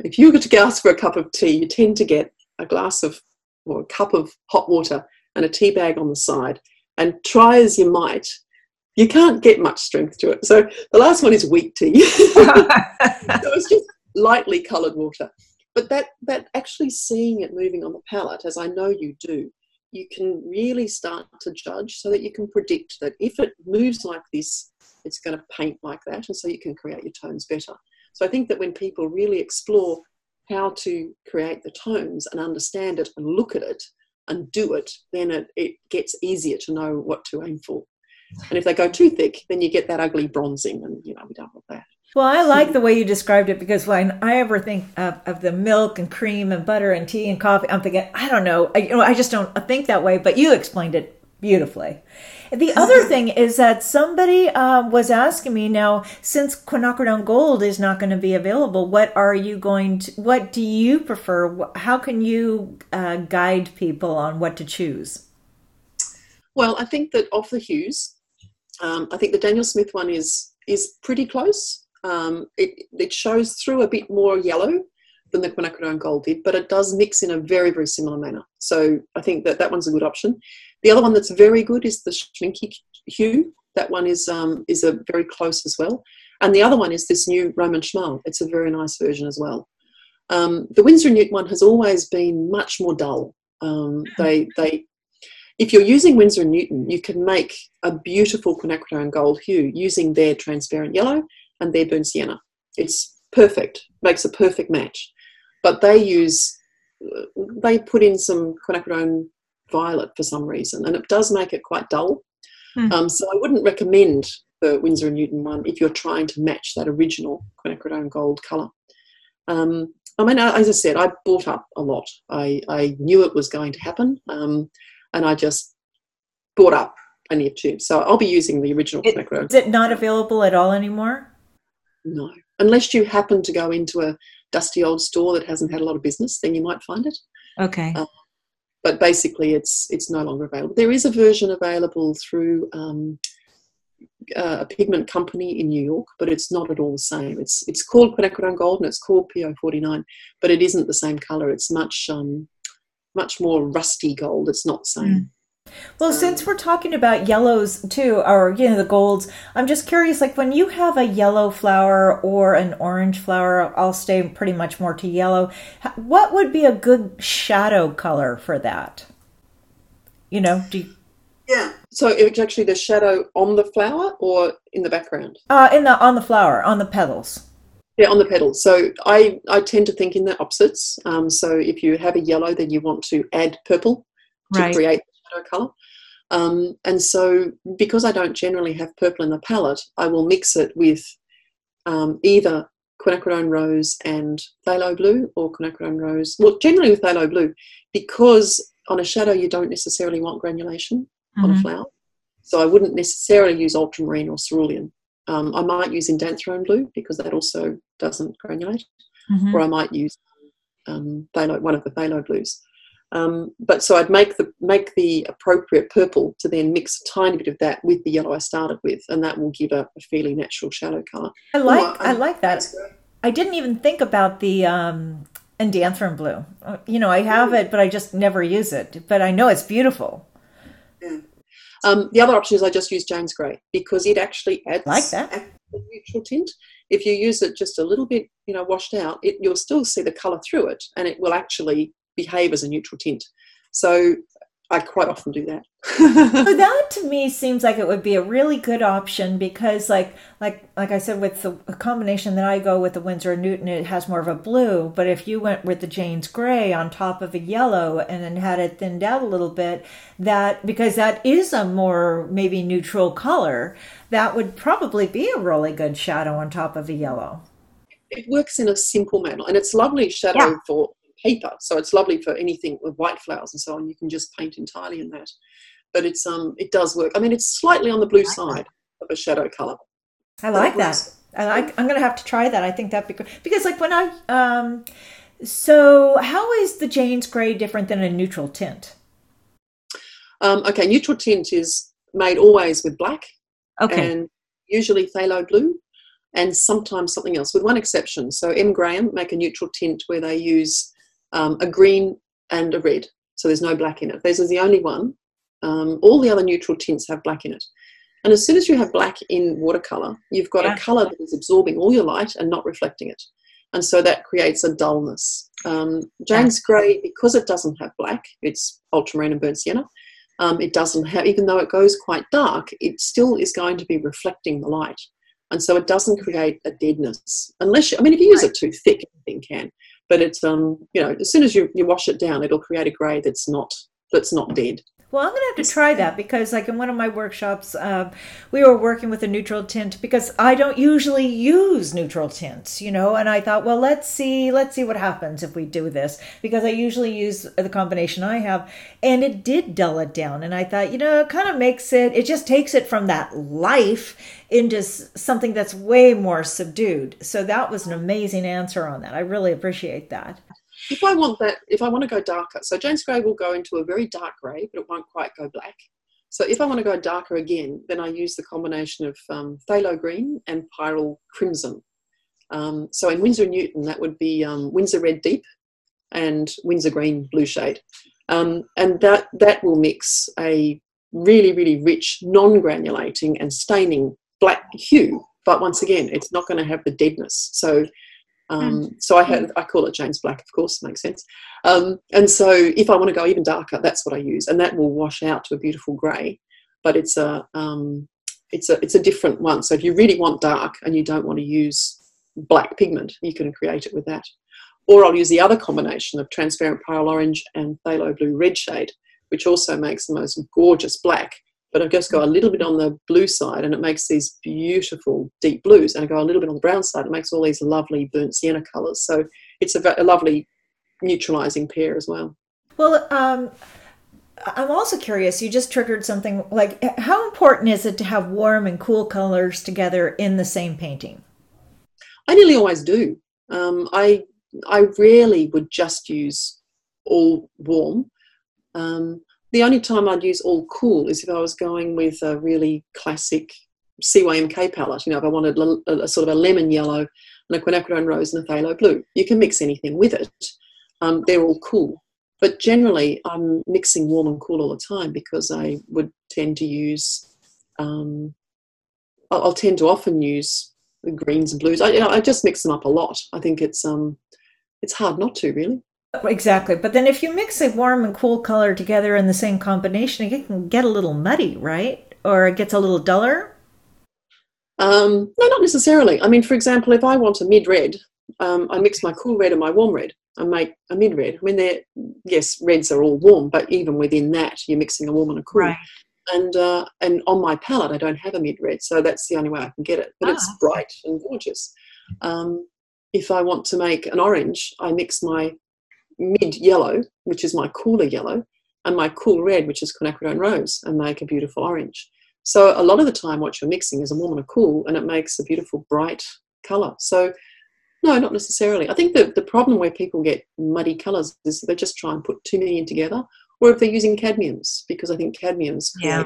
if you were to ask for a cup of tea, you tend to get a glass of or a cup of hot water and a tea bag on the side. And try as you might, you can't get much strength to it. So the last one is weak tea. so it's just lightly coloured water. But that that actually seeing it moving on the palette, as I know you do, you can really start to judge so that you can predict that if it moves like this, it's going to paint like that, and so you can create your tones better. So I think that when people really explore how to create the tones and understand it and look at it and do it, then it, it gets easier to know what to aim for. And if they go too thick, then you get that ugly bronzing, and you know we don't want that. Well, I like the way you described it because when I ever think of, of, the milk and cream and butter and tea and coffee, I'm thinking, I don't know, I, you know, I just don't think that way. But you explained it beautifully. The other thing is that somebody uh, was asking me now, since quinacridone gold is not going to be available, what are you going to, what do you prefer? How can you uh, guide people on what to choose? Well, I think that of the hues, um, I think the Daniel Smith one is is pretty close. Um, it, it shows through a bit more yellow than the quinacridone gold did, but it does mix in a very, very similar manner. So I think that that one's a good option. The other one that's very good is the Schmincke hue. That one is um, is a very close as well. And the other one is this new Roman Szmal. It's a very nice version as well. Um, the Winsor and Newton one has always been much more dull. Um, they they if you're using Winsor and Newton, you can make a beautiful quinacridone gold hue using their transparent yellow and their burnt sienna. It's perfect, makes a perfect match. But they use, they put in some quinacridone violet for some reason, and it does make it quite dull. Mm. Um, so I wouldn't recommend the Winsor and Newton one if you're trying to match that original quinacridone gold colour. Um, I mean, as I said, I bought up a lot. I, I knew it was going to happen. Um, and I just bought up a nib tube. So I'll be using the original it, Is it not available at all anymore? No, unless you happen to go into a dusty old store that hasn't had a lot of business, then you might find it. Okay. Uh, but basically, it's it's no longer available. There is a version available through um, uh, a pigment company in New York, but it's not at all the same. It's it's called quinacridone gold and it's called PO49, but it isn't the same color. It's much um, much more rusty gold. It's not the same. Mm. Well, um, since we're talking about yellows too, or you know the golds, I'm just curious. Like when you have a yellow flower or an orange flower, I'll stay pretty much more to yellow. What would be a good shadow color for that? You know, do you... yeah. So it's actually the shadow on the flower or in the background. Uh, in the on the flower on the petals. Yeah, on the petals. So I, I tend to think in the opposites. Um, so if you have a yellow, then you want to add purple to right. create the shadow colour. Um, and so because I don't generally have purple in the palette, I will mix it with um, either quinacridone rose and phthalo blue or quinacridone rose. Well, generally with phthalo blue, because on a shadow you don't necessarily want granulation mm-hmm. on a mm-hmm. flower. So I wouldn't necessarily use ultramarine or cerulean. Um, I might use indanthrone blue because that also doesn't granulate, mm-hmm. or I might use um, phthalo, one of the phthalo blues. Um, but so I'd make the make the appropriate purple to then mix a tiny bit of that with the yellow I started with, and that will give a, a fairly natural shadow color. I like oh, I, I, like that. I didn't even think about the um, indanthrone blue. Uh, you know, I have it, but I just never use it. But I know it's beautiful. Um, the other option is I just use Jane's Grey because it actually adds like that. a neutral tint. If you use it just a little bit, you know, washed out, it, you'll still see the colour through it, and it will actually behave as a neutral tint. So I quite often do that. so that to me seems like it would be a really good option because like like like I said with the combination that I go with the Winsor Newton it has more of a blue but if you went with the Jane's gray on top of a yellow and then had it thinned out a little bit that because that is a more maybe neutral color that would probably be a really good shadow on top of a yellow. It works in a simple manner and it's lovely shadow yeah. for paper. So it's lovely for anything with white flowers and so on. You can just paint entirely in that. But it's um it does work. I mean it's slightly on the blue side of a shadow colour. I like that. I like I'm gonna have to try that. I think that'd be good. Because like when I um so how is the Jane's grey different than a neutral tint? Um, okay, neutral tint is made always with black. Okay. And usually phthalo blue and sometimes something else, with one exception. So M. Graham make a neutral tint where they use um, a green and a red. So there's no black in it. This is the only one. Um, all the other neutral tints have black in it. And as soon as you have black in watercolor, you've got yeah. a color that is absorbing all your light and not reflecting it. And so that creates a dullness. Um. Grey, because it doesn't have black, it's ultramarine and burnt sienna. Um, it doesn't have, even though it goes quite dark, it still is going to be reflecting the light. And so it doesn't create a deadness. Unless, you, I mean, if you use it too thick, anything can but it's um you know as soon as you, you wash it down it'll create a grey that's not that's not dead well, I'm going to have to try that because, like, in one of my workshops, uh, we were working with a neutral tint because I don't usually use neutral tints, you know. And I thought, well, let's see, let's see what happens if we do this because I usually use the combination I have, and it did dull it down. And I thought, you know, it kind of makes it, it just takes it from that life into something that's way more subdued. So that was an amazing answer on that. I really appreciate that if I want that, if I want to go darker, so Jane's Grey will go into a very dark grey, but it won't quite go black. So if I want to go darker again, then I use the combination of um, phthalo green and pyrrole crimson. Um, so in Winsor Newton, that would be um, Winsor Red Deep and Winsor Green Blue Shade. Um, and that, that will mix a really, really rich, non-granulating and staining black hue. But once again, it's not going to have the deadness. So um, mm. So I had I call it Jane's Black, of course, makes sense. Um, and so if I want to go even darker, that's what I use, and that will wash out to a beautiful grey. But it's a um, it's a it's a different one. So if you really want dark and you don't want to use black pigment, you can create it with that. Or I'll use the other combination of transparent pale orange and phthalo blue red shade, which also makes the most gorgeous black but I just go a little bit on the blue side and it makes these beautiful deep blues. And I go a little bit on the brown side, it makes all these lovely burnt sienna colours. So it's a, a lovely neutralising pair as well. Well, um, I'm also curious, you just triggered something like how important is it to have warm and cool colors together in the same painting? I nearly always do. Um, I I rarely would just use all warm. Um, the only time I'd use all cool is if I was going with a really classic CYMK palette. You know, if I wanted a, a sort of a lemon yellow and a quinacridone rose and a phthalo blue, you can mix anything with it. Um, they're all cool. But generally, I'm mixing warm and cool all the time because I would tend to use, um, I'll, I'll, tend to often use the greens and blues. I, you know, I just mix them up a lot. I think it's um, it's hard not to really. Exactly. But then if you mix a warm and cool color together in the same combination, it can get a little muddy, right? Or it gets a little duller? Um, no, not necessarily. I mean, for example, if I want a mid red, um, I mix my cool red and my warm red and make a mid red. I mean, they're, yes, reds are all warm, but even within that, you're mixing a warm and a cool. Right. And, uh, and on my palette, I don't have a mid red, so that's the only way I can get it. But it's ah. bright and gorgeous. Um, if I want to make an orange, I mix my mid yellow, which is my cooler yellow, and my cool red, which is quinacridone rose, and make a beautiful orange. So a lot of the time, what you're mixing is a warm and a cool, and it makes a beautiful bright colour. So no, not necessarily. I think the, the problem where people get muddy colours is they just try and put too many in together, or if they're using cadmiums, because I think cadmiums create yeah.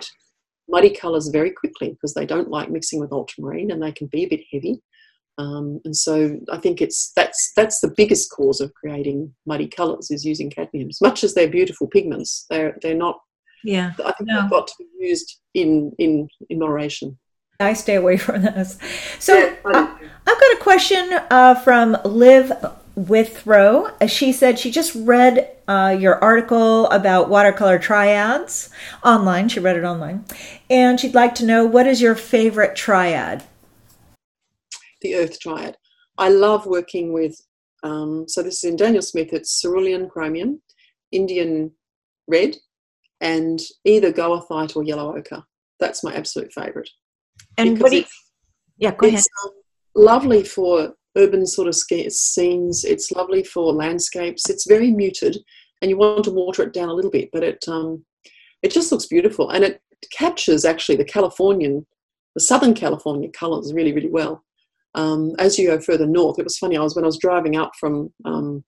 muddy colours very quickly because they don't like mixing with ultramarine and they can be a bit heavy. Um, and so I think it's that's that's the biggest cause of creating muddy colours is using cadmiums. Much as they're beautiful pigments, they're they're not. Yeah, I think no. they've got to be used in in in moderation. I stay away from this. So yeah, uh, I've got a question uh, from Liv Withrow. She said she just read uh, your article about watercolor triads online. She read it online, and she'd like to know what is your favorite triad the Earth Triad. I love working with, um, so this is in Daniel Smith, it's cerulean chromium, Indian red, and either goethite or yellow ochre. That's my absolute favourite. And what do you, yeah, go ahead. Um, lovely for urban sort of scenes. It's lovely for landscapes. It's very muted, and you want to water it down a little bit, but it um, it just looks beautiful, and it captures actually the Californian, the Southern California colours really, really well um, as you go further north, it was funny. I was when I was driving up from um,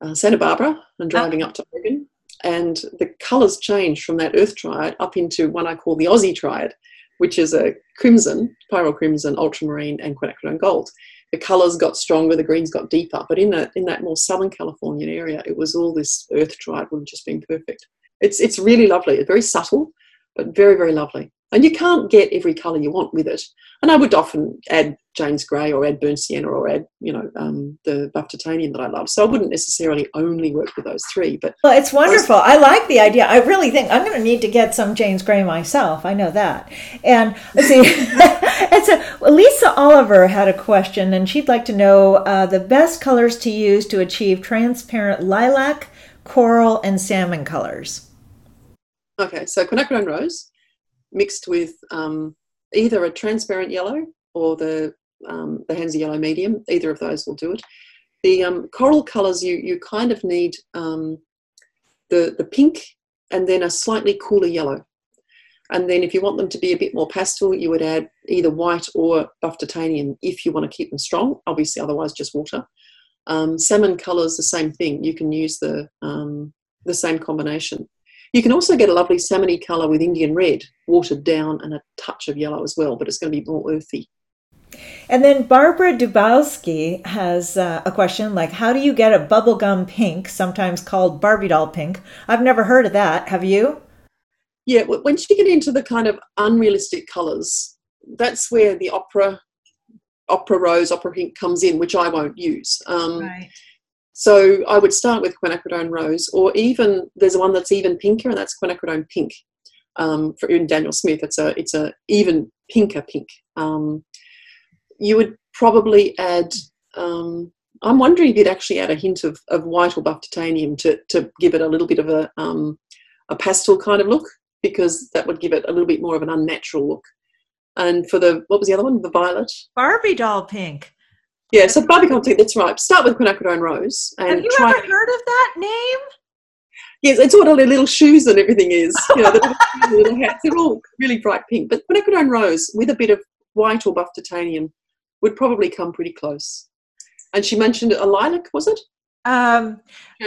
uh, Santa Barbara and ah. driving up to Oregon, and the colours change from that Earth Triad up into one I call the Aussie Triad, which is a crimson, pyrrole crimson, ultramarine, and quinacridone gold. The colours got stronger, the greens got deeper, but in that in that more southern Californian area, it was all this Earth Triad would have just been perfect. It's it's really lovely. It's very subtle, but very very lovely. And you can't get every colour you want with it. And I would often add Jane's Grey or Ed burnt sienna or Ed, you know, um, the buff titanium that I love. So I wouldn't necessarily only work with those three. But well, it's wonderful. I, like the idea. I really think I'm going to need to get some Jane's Grey myself. I know that. And let's see, it's a, Lisa Oliver had a question, and she'd like to know uh, the best colors to use to achieve transparent lilac, coral, and salmon colors. Okay, so quinacridone rose mixed with um, either a transparent yellow or the um, the Hansa yellow medium. Either of those will do it. The um, coral colours you you kind of need um, the the pink and then a slightly cooler yellow. And then if you want them to be a bit more pastel, you would add either white or buff titanium if you want to keep them strong. Obviously, otherwise just water. Um, salmon colours, the same thing. You can use the um, the same combination. You can also get a lovely salmony colour with Indian red, watered down, and a touch of yellow as well, but it's going to be more earthy. And then Barbara Dubowski has uh, a question like, How do you get a bubblegum pink, sometimes called Barbie doll pink? I've never heard of that. Have you? Yeah, when you get into the kind of unrealistic colours, that's where the opera, opera rose, opera pink comes in, which I won't use. Um, right. So I would start with quinacridone rose, or even there's one that's even pinker, and that's quinacridone pink. Um, for in Daniel Smith, it's a it's a even pinker pink. Um, you would probably add. Um, I'm wondering if you'd actually add a hint of, of white or buff titanium to, to give it a little bit of a um, a pastel kind of look, because that would give it a little bit more of an unnatural look. And for the what was the other one? The violet. Barbie doll pink. Yeah, so Barbie doll pink. That's right. Start with quinacridone rose. And Have you try ever heard of that name? Yes, it's what all their little shoes and everything is. You know, the little, little hats. They're all really bright pink. But quinacridone rose with a bit of white or buff titanium would probably come pretty close. And she mentioned a lilac, was it? Um,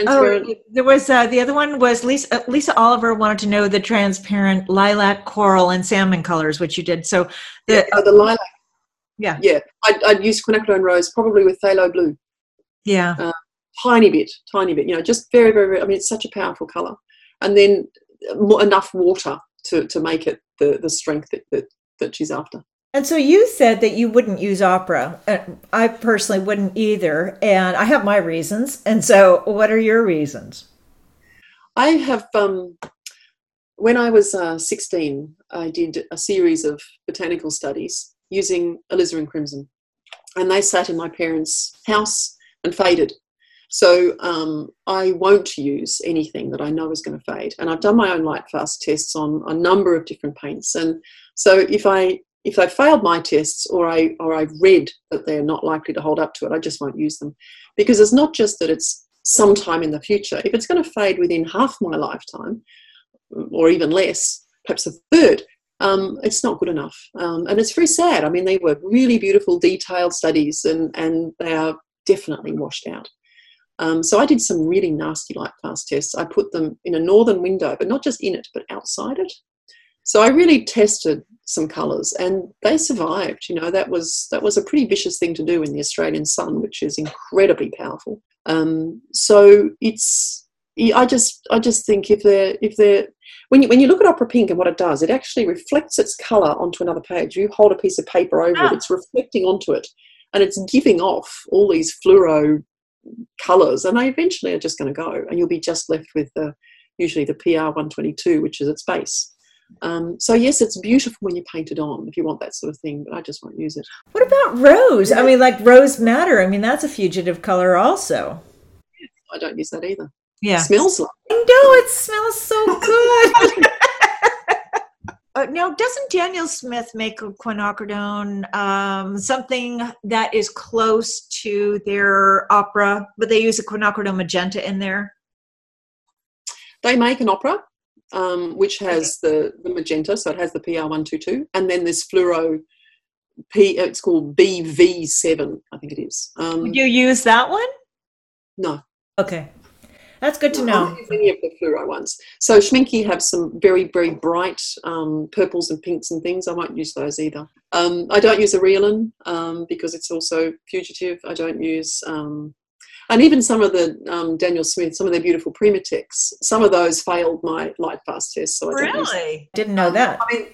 oh, there was uh, the other one was Lisa. Uh, Lisa Oliver wanted to know the transparent lilac, coral, and salmon colors, which you did. So the yeah, uh, the lilac. Yeah, yeah. I'd, I'd use quinacridone rose, probably with phthalo blue. Yeah, uh, tiny bit, tiny bit. You know, just very, very, very. I mean, it's such a powerful color, and then more, enough water to to make it the the strength that that, that she's after. And so you said that you wouldn't use opera. I personally wouldn't either. And I have my reasons. And so, what are your reasons? I have, um, when I was uh, 16, I did a series of botanical studies using alizarin crimson. And they sat in my parents' house and faded. So um, I won't use anything that I know is going to fade. And I've done my own light fast tests on a number of different paints. And so if I if they failed my tests or I or I've read that they're not likely to hold up to it, I just won't use them. Because it's not just that it's sometime in the future. If it's going to fade within half my lifetime, or even less, perhaps a third, um, it's not good enough. Um, and it's very sad. I mean, they were really beautiful, detailed studies, and, and they are definitely washed out. Um, so I did some really nasty light fast tests. I put them in a northern window, but not just in it, but outside it. So I really tested some colours, and they survived. You know, that was that was a pretty vicious thing to do in the Australian sun, which is incredibly powerful. Um, so it's I just I just think if they're if they're when you when you look at opera pink and what it does, it actually reflects its colour onto another page. You hold a piece of paper over it, it's reflecting onto it, and it's giving off all these fluoro colours, and they eventually are just going to go, and you'll be just left with the usually the PR 122, which is its base. Um, so yes, it's beautiful when you paint it on if you want that sort of thing, but I just won't use it. What about rose? I mean, like rose madder. I mean, that's a fugitive color also. I don't use that either. Yeah, it smells like. No, it smells so good. Uh, now, doesn't Daniel Smith make a quinacridone um, something that is close to their opera, but they use a quinacridone magenta in there? They make an opera, um, which has the, the magenta, so it has the PR122, and then this fluoro P, it's called BV7, I think it is. Um, Would you use that one? No. Okay. That's good to know. any of the fluoro ones. So Schmincke have some very, very bright um, purples and pinks and things. I won't use those either. Um, I don't use Aureolin um, because it's also fugitive. I don't use um, and even some of the um, Daniel Smith, some of their beautiful PrimaTeks, some of those failed my light fast test. So I really didn't know that. I mean,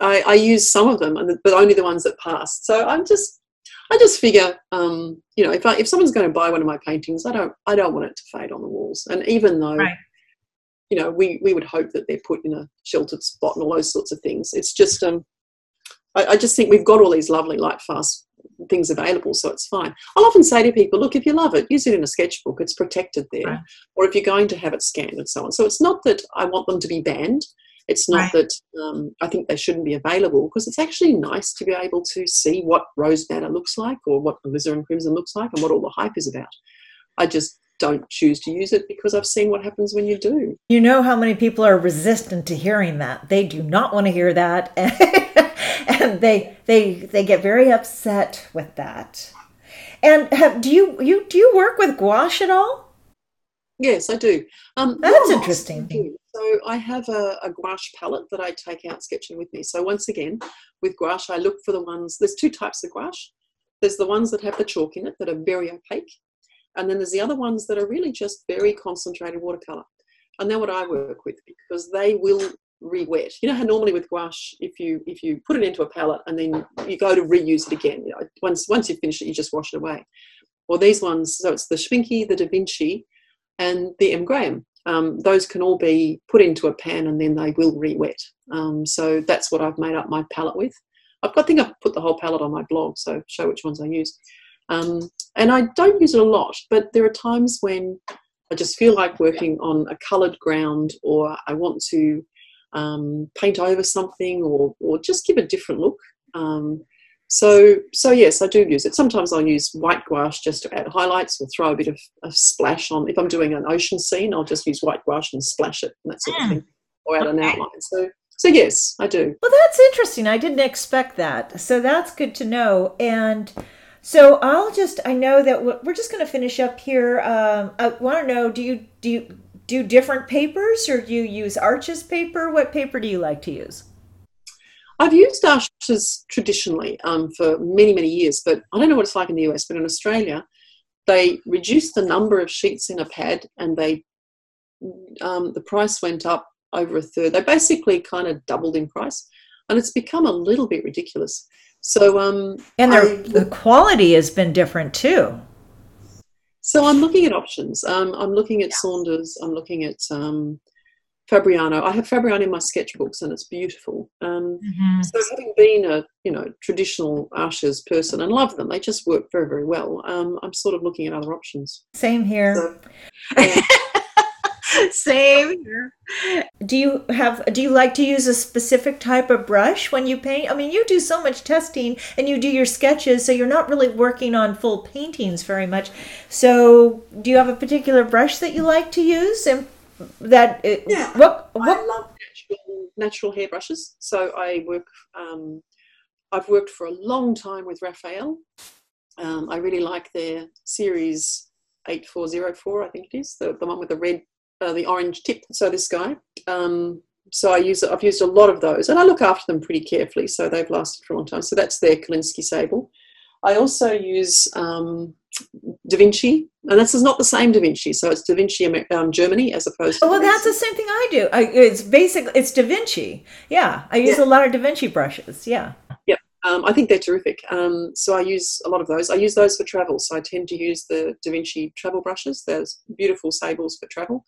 I, I use some of them, but only the ones that passed. So I'm just, I just figure, um, you know, if I, if someone's going to buy one of my paintings, I don't, I don't want it to fade on the walls. And even though, right. you know, we we would hope that they're put in a sheltered spot and all those sorts of things. It's just, um, I, I just think we've got all these lovely light fast things available, so it's fine. I'll often say to people, look, if you love it, use it in a sketchbook, it's protected there. Right. Or if you're going to have it scanned and so on. So it's not that I want them to be banned. It's not right. that um, I think they shouldn't be available because it's actually nice to be able to see what rose madder looks like or what alizarin crimson looks like and what all the hype is about. I just don't choose to use it because I've seen what happens when you do. You know how many people are resistant to hearing that. They do not want to hear that. and they they they get very upset with that. And have, do you you do you work with gouache at all? Yes, I do. Um, That's interesting. So I have a, a, gouache palette that I take out sketching with me. So once again, with gouache, I look for the ones. There's two types of gouache. There's the ones that have the chalk in it that are very opaque, and then there's the other ones that are really just very concentrated watercolor. And they're what I work with because they will re-wet. You know how normally with gouache, if you if you put it into a palette and then you go to reuse it again, you know, once once you finish it, you just wash it away. Well, these ones, so it's the Schmincke, the Da Vinci, and the M. Graham. Um, those can all be put into a pan and then they will re-wet. Um, so that's what I've made up my palette with. I've I think I've put the whole palette on my blog, so show which ones I use. Um, and I don't use it a lot, but there are times when I just feel like working on a coloured ground or I want to um, paint over something or, or just give a different look. Um, so, so yes, I do use it. Sometimes I'll use white gouache just to add highlights or throw a bit of a splash on. If I'm doing an ocean scene, I'll just use white gouache and splash it and that sort of hmm. thing, or add an outline. So, so yes, I do. Well, that's interesting. I didn't expect that. So that's good to know. And so I'll just I know that we're just going to finish up here. Um, I want to know do you do you do different papers or do you use Arches paper? What paper do you like to use? I've used Arches traditionally um, for many, many years, but I don't know what it's like in the US, but in Australia, they reduced the number of sheets in a pad and they um, the price went up over a third. They basically kind of doubled in price and it's become a little bit ridiculous. So, um, and I, the quality has been different too. So I'm looking at options. Um, I'm looking at yeah. Saunders. I'm looking at um, Fabriano. I have Fabriano in my sketchbooks, and it's beautiful. Um, mm-hmm. So having been a you know traditional Arches person and love them, they just work very very well. Um, I'm sort of looking at other options. Same here. So, yeah. Same. Do you have do you like to use a specific type of brush when you paint? I mean, you do so much testing and you do your sketches, so you're not really working on full paintings very much. So, do you have a particular brush that you like to use and that it, yeah, what, what? I love natural, natural hair brushes. So I work um, I've worked for a long time with Raphael. Um, I really like their series 8404, I think it is, the, the one with the red uh, the orange tip. So this guy. Um, so I use I've used a lot of those, and I look after them pretty carefully. So they've lasted for a long time. So that's their Kolinsky sable. I also use um, Da Vinci, and this is not the same Da Vinci. So it's Da Vinci um, Germany as opposed to. Oh, well, that's the same thing I do. I, it's basically It's Da Vinci. Yeah, I use yeah. a lot of Da Vinci brushes. Yeah. Yep. Um, I think they're terrific. Um, so I use a lot of those. I use those for travel. So I tend to use the Da Vinci travel brushes. There's beautiful sables for travel.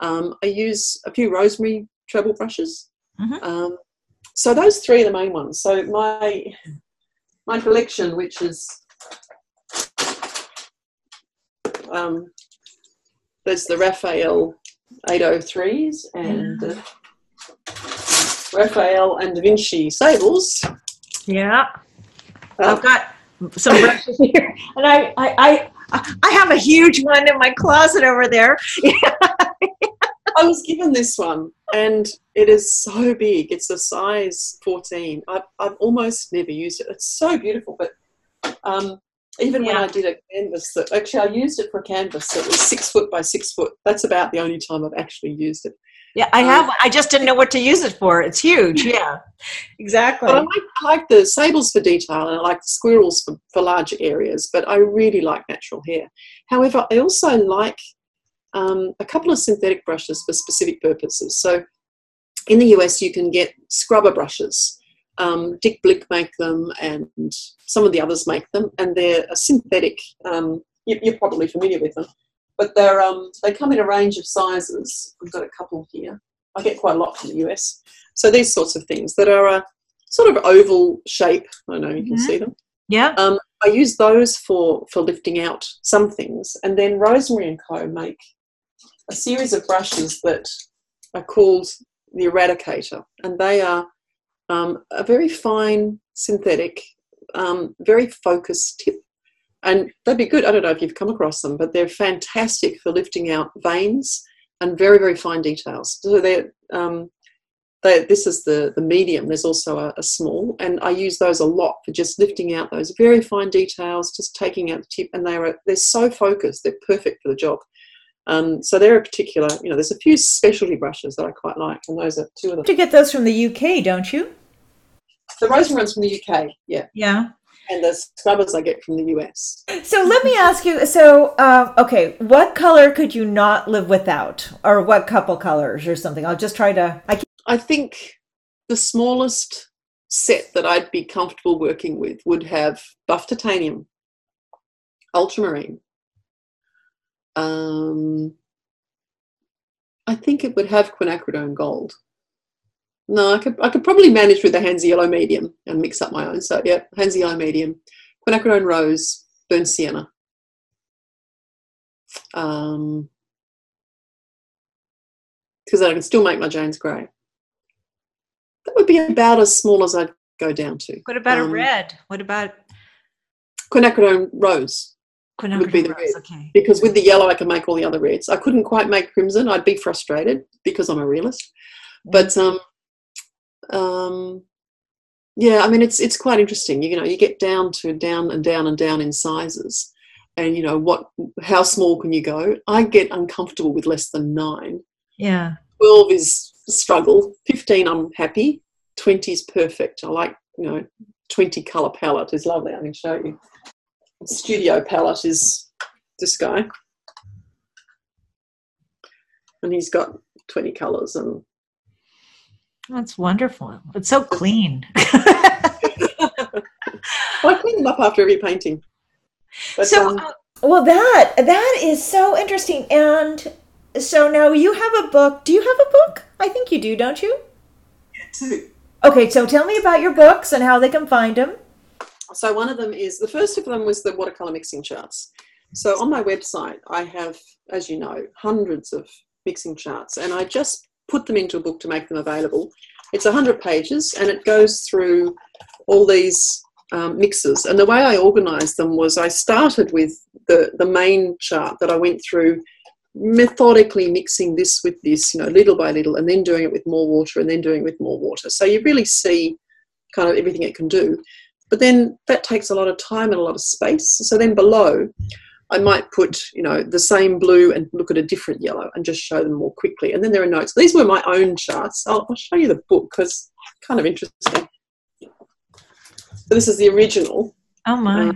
Um, I use a few rosemary treble brushes. Mm-hmm. Um, so those three are the main ones. So my my collection, which is um, there's the Raphael 803s and uh, Raphael and Da Vinci sables. Yeah, uh, I've got some brushes here, and I, I I I have a huge one in my closet over there. I was given this one, and it is so big. It's a size 14. I've, I've almost never used it. It's so beautiful, but um, even yeah. when I did a canvas that actually I used it for a canvas that was six foot by six foot. That's about the only time I've actually used it. Yeah, I have. Um, I just didn't know what to use it for. It's huge. Yeah, exactly. But I like, I like, the sables for detail and I like the squirrels for, for larger areas, but I really like natural hair. However, I also like um, a couple of synthetic brushes for specific purposes. So in the US, you can get scrubber brushes. Um, Dick Blick make them, and some of the others make them, and they're a synthetic. Um, you, are probably familiar with them, but they're um, they come in a range of sizes. I've got a couple here. I get quite a lot from the US. So these sorts of things that are a sort of oval shape. I know you can mm-hmm. see them. Yeah. Um, I use those for for lifting out some things, and then Rosemary and Co make a series of brushes that are called the Eradicator, and they are um, a very fine synthetic, um, very focused tip. And they'd be good. I don't know if you've come across them, but they're fantastic for lifting out veins and very, very fine details. So they're, um, they, this is the, the medium. There's also a, a, small, and I use those a lot for just lifting out those very fine details, just taking out the tip, and they are they're so focused. They're perfect for the job. Um, so they're a particular, you know, there's a few specialty brushes that I quite like, and those are two of them. To get those from the UK, don't you? The rosemary one's from the UK, yeah. Yeah. And the scrubbers I get from the US. So let me ask you. So, uh, okay, what color could you not live without, or what couple colors, or something? I'll just try to. I I think the smallest set that I'd be comfortable working with would have buff titanium, ultramarine. Um, I think it would have quinacridone gold. No, I could I could probably manage with the Hansa Yellow medium and mix up my own. So yeah, Hansa Yellow medium, quinacridone rose, burnt sienna. Um, because I can still make my Jane's grey. That would be about as small as I'd go down to. What about Um, a red? What about Quinacridone rose, quinacridone would be the red. Okay. because with the yellow I can make all the other reds. I couldn't quite make crimson. I'd be frustrated because I'm a realist. But um, um, yeah, I mean it's it's quite interesting. You know, you get down to down and down and down in sizes, and you know what? How small can you go? I get uncomfortable with less than nine. Yeah. 12 is a struggle 15 i'm happy 20 is perfect i like you know 20 color palette is lovely i can show you studio palette is this guy and he's got 20 colors and That's wonderful. It's so clean. i clean them up after every painting but, so, um, uh, well, that that is so interesting. And so now you have a book. Do you have a book? I think you do, don't you? Okay, so tell me about your books and how they can find them. So one of them is the first of them was the watercolor mixing charts. So on my website, I have, as you know, hundreds of mixing charts, and I just put them into a book to make them available. It's 100 pages, and it goes through all these um, mixes. And the way I organised them was I started with the the main chart that I went through methodically mixing this with this, you know, little by little, and then doing it with more water, and then doing it with more water. So you really see kind of everything it can do. But then that takes a lot of time and a lot of space. So then below, I might put, you know, the same blue and look at a different yellow and just show them more quickly. And then there are notes. These were my own charts. I'll, I'll show you the book because kind of interesting. So this is the original. Oh my. Uh,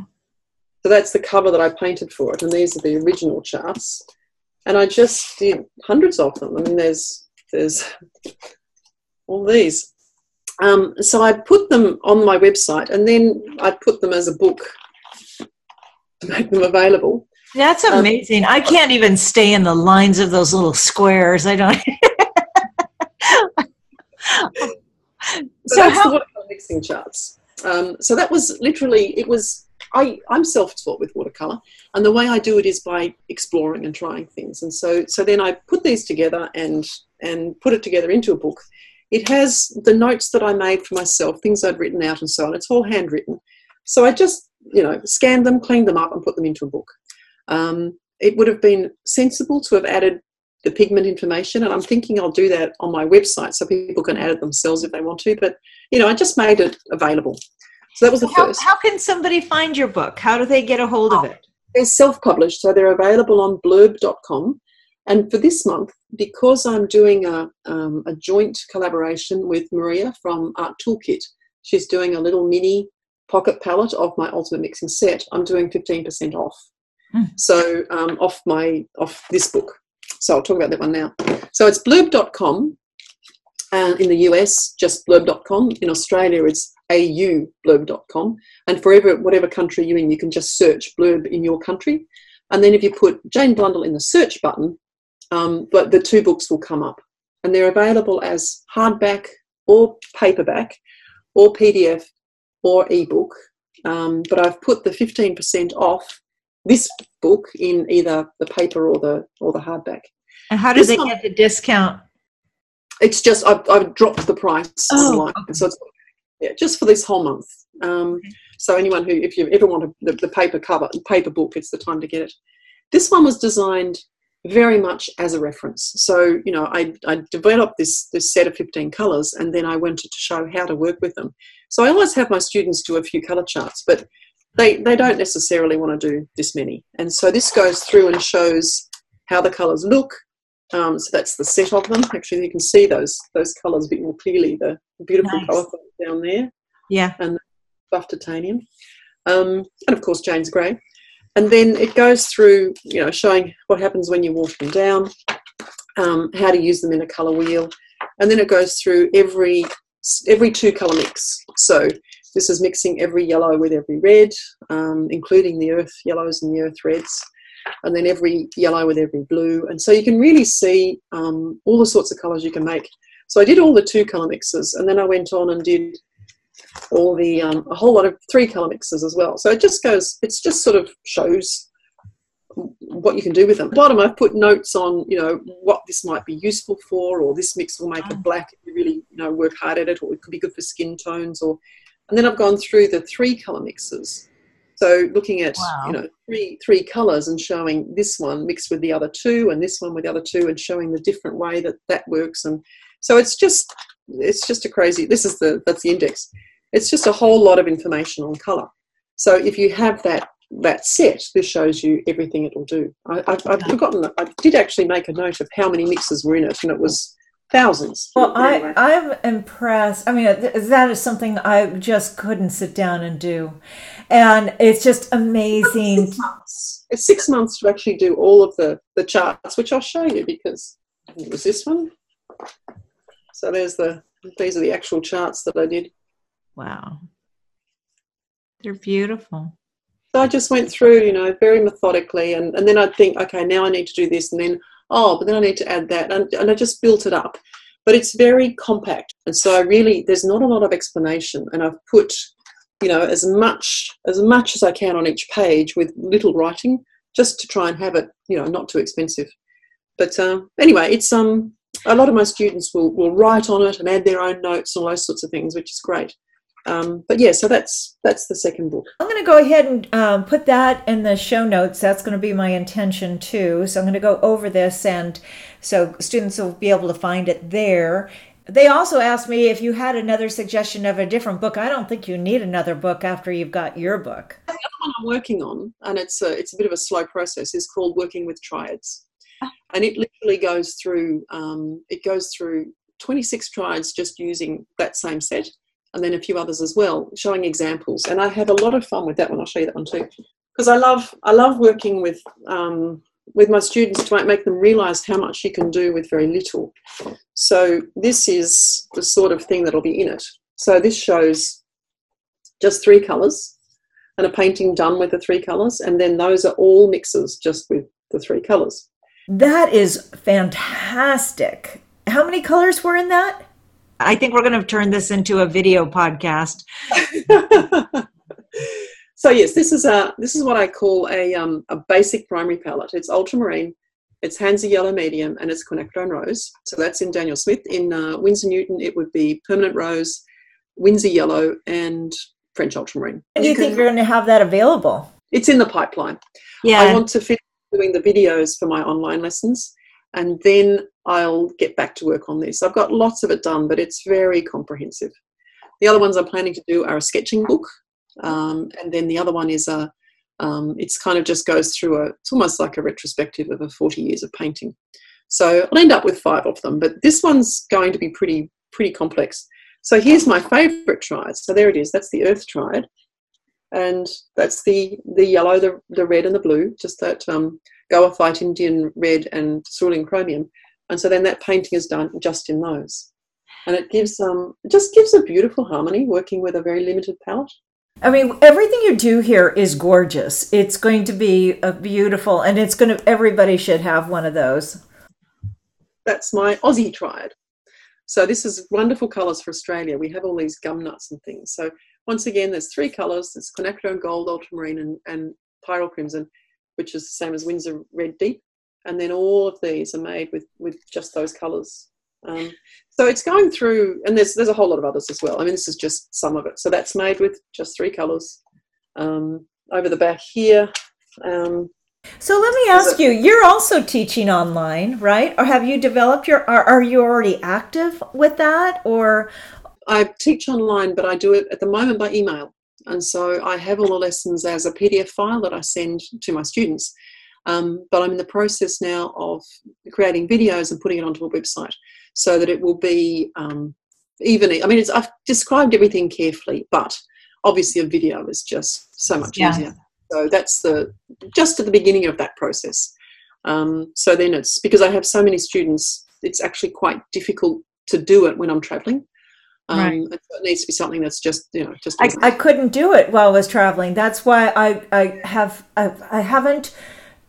so that's the cover that I painted for it, and these are the original charts. And I just did hundreds of them. I mean, there's there's all these. Um, so I put them on my website, and then I put them as a book to make them available. That's Um, amazing. I can't even stay in the lines of those little squares. I don't. So, how? mixing charts. Um, so that was literally it was I I'm self-taught with watercolor, and the way I do it is by exploring and trying things. And so so then I put these together and and put it together into a book. It has the notes that I made for myself, things I'd written out, and so on. It's all handwritten. So I just you know scanned them, cleaned them up, and put them into a book. Um, it would have been sensible to have added the pigment information, and I'm thinking I'll do that on my website so people can add it themselves if they want to. But you know, I just made it available. So that was the How, first. how can somebody find your book? How do they get a hold of it? They're self-published, so they're available on blurb.com. And for this month, because I'm doing a, um, a joint collaboration with Maria from Art Toolkit, she's doing a little mini pocket palette of my ultimate mixing set. I'm doing 15% off. Hmm. So um, off my off this book. So I'll talk about that one now. So it's blurb.com. And in the US, just blurb.com. In Australia, it's aublurb.com. And forever, whatever country you're in, you can just search blurb in your country. And then if you put Jane Blundell in the search button, um, but the two books will come up. And they're available as hardback or paperback or PDF or ebook. Um, but I've put the 15% off this book in either the paper or the or the hardback. And how do This they one- get the discount? It's just I've, I've dropped the price Oh, slightly, okay. so it's yeah, just for this whole month. Um, Okay. So anyone who, if you ever want a, the, the paper cover, paper book, it's the time to get it. This one was designed very much as a reference. So you know, I, I developed this this set of 15 colors, and then I wanted to show how to work with them. So I always have my students do a few color charts, but they they don't necessarily want to do this many. And so this goes through and shows how the colours look. Um, so that's the set of them. Actually, you can see those those colours a bit more clearly. The beautiful Nice. colour down there Yeah. And buff titanium, um, and of course Jane's grey. And then it goes through, you know, showing what happens when you water them down, um, how to use them in a colour wheel, and then it goes through every every two colour mix. So this is mixing every yellow with every red, um, including the earth yellows and the earth reds, and then every yellow with every blue. And so you can really see um, all the sorts of colours you can make. So I did all the two colour mixes, and then I went on and did all the um, a whole lot of three color mixes as well. So it just goes, it's just sort of shows what you can do with them. Bottom, I've put notes on, you know, what this might be useful for, or this mix will make Oh. it black if you really, you know, work hard at it, or it could be good for skin tones, or and then I've gone through the three color mixes. So looking at Wow. you know three three colors and showing this one mixed with the other two, and this one with the other two, and showing the different way that that works. And so it's just it's just a crazy. This is the that's the index. It's just a whole lot of information on color. So if you have that that set, this shows you everything it will do. I, I've, I've forgotten. I did actually make a note of how many mixes were in it, and it was thousands. Well, I. I'm impressed. I mean, uh, that is something I just couldn't sit down and do. And it's just amazing. six months. It's six months to actually do all of the the charts, which I'll show you because it was this one. So there's the these are the actual charts that I did. Wow. They're beautiful. So I just went through, you know, very methodically, and, and then I'd think, okay, now I need to do this, and then oh, but then I need to add that, and, and I just built it up. But it's very compact, and so I really there's not a lot of explanation, and I've put, you know, as much as much as I can on each page with little writing, just to try and have it, you know, not too expensive. But um, anyway, it's um a lot of my students will will write on it and add their own notes and all those sorts of things, which is great. Um, but yeah, so that's that's the second book. I'm going to go ahead and um, put that in the show notes. That's going to be my intention too. So I'm going to go over this, and so students will be able to find it there. They also asked me if you had another suggestion of a different book. I don't think you need another book after you've got your book. The other one I'm working on, and it's a, it's a bit of a slow process, is called Working with Triads, and it literally goes through um, it goes through 26 triads just using that same set, and then a few others as well, showing examples. And I have a lot of fun with that one. I'll show you that one too, because I love I love working with um, with my students to make them realise how much you can do with very little. So this is the sort of thing that'll be in it. So this shows just three colours and a painting done with the three colours, and then those are all mixes just with the three colours. That is fantastic. How many colors were in that? I think we're going to turn this into a video podcast. so yes, this is a this is what I call a um, a basic primary palette. It's ultramarine, it's Hansa yellow medium, and it's quinacridone rose. So that's in Daniel Smith. In uh, Winsor Newton, it would be permanent rose, Winsor yellow, and French ultramarine. When do you think you're going to have that available? It's in the pipeline. Yeah, I want to finish doing the videos for my online lessons and then I'll get back to work on this. I've got lots of it done, but it's very comprehensive. The other ones I'm planning to do are a sketching book, um, and then the other one is a. Um, it's kind of just goes through a. It's almost like a retrospective of a 40 years of painting. So I'll end up with five of them, but this one's going to be pretty pretty complex. So here's my favourite triad. So there it is. That's the Earth triad, and that's the the yellow, the the red, and the blue. Just that um, goethite, Indian red, and cerulean chromium. And so then that painting is done just in those, and it gives um it just gives a beautiful harmony working with a very limited palette. I mean, everything you do here is gorgeous. It's going to be a beautiful, and it's going to. Everybody should have one of those. That's my Aussie triad. So this is wonderful colours for Australia. We have all these gum nuts and things. So once again, there's three colours. there's quinacridone gold, ultramarine, and, and pyrrole crimson, which is the same as Winsor red deep. And then all of these are made with, with just those colours. Um, so it's going through, and there's there's a whole lot of others as well. I mean, this is just some of it. So that's made with just three colours. Um, over the back here, um, So let me ask you: You're also teaching online, right? Or have you developed your? Are, are you already active with that, or I teach online, but I do it at the moment by email. And so I have all the lessons as a PDF file that I send to my students. Um, but I'm in the process now of creating videos and putting it onto a website so that it will be um, even. I mean, I've described everything carefully, but obviously a video is just so much yeah. easier. So that's the just at the beginning of that process. Um, so then it's because I have so many students, it's actually quite difficult to do it when I'm traveling. Um, right. So it needs to be something that's just you know just. I, I couldn't do it while I was traveling. That's why I I have I, I haven't.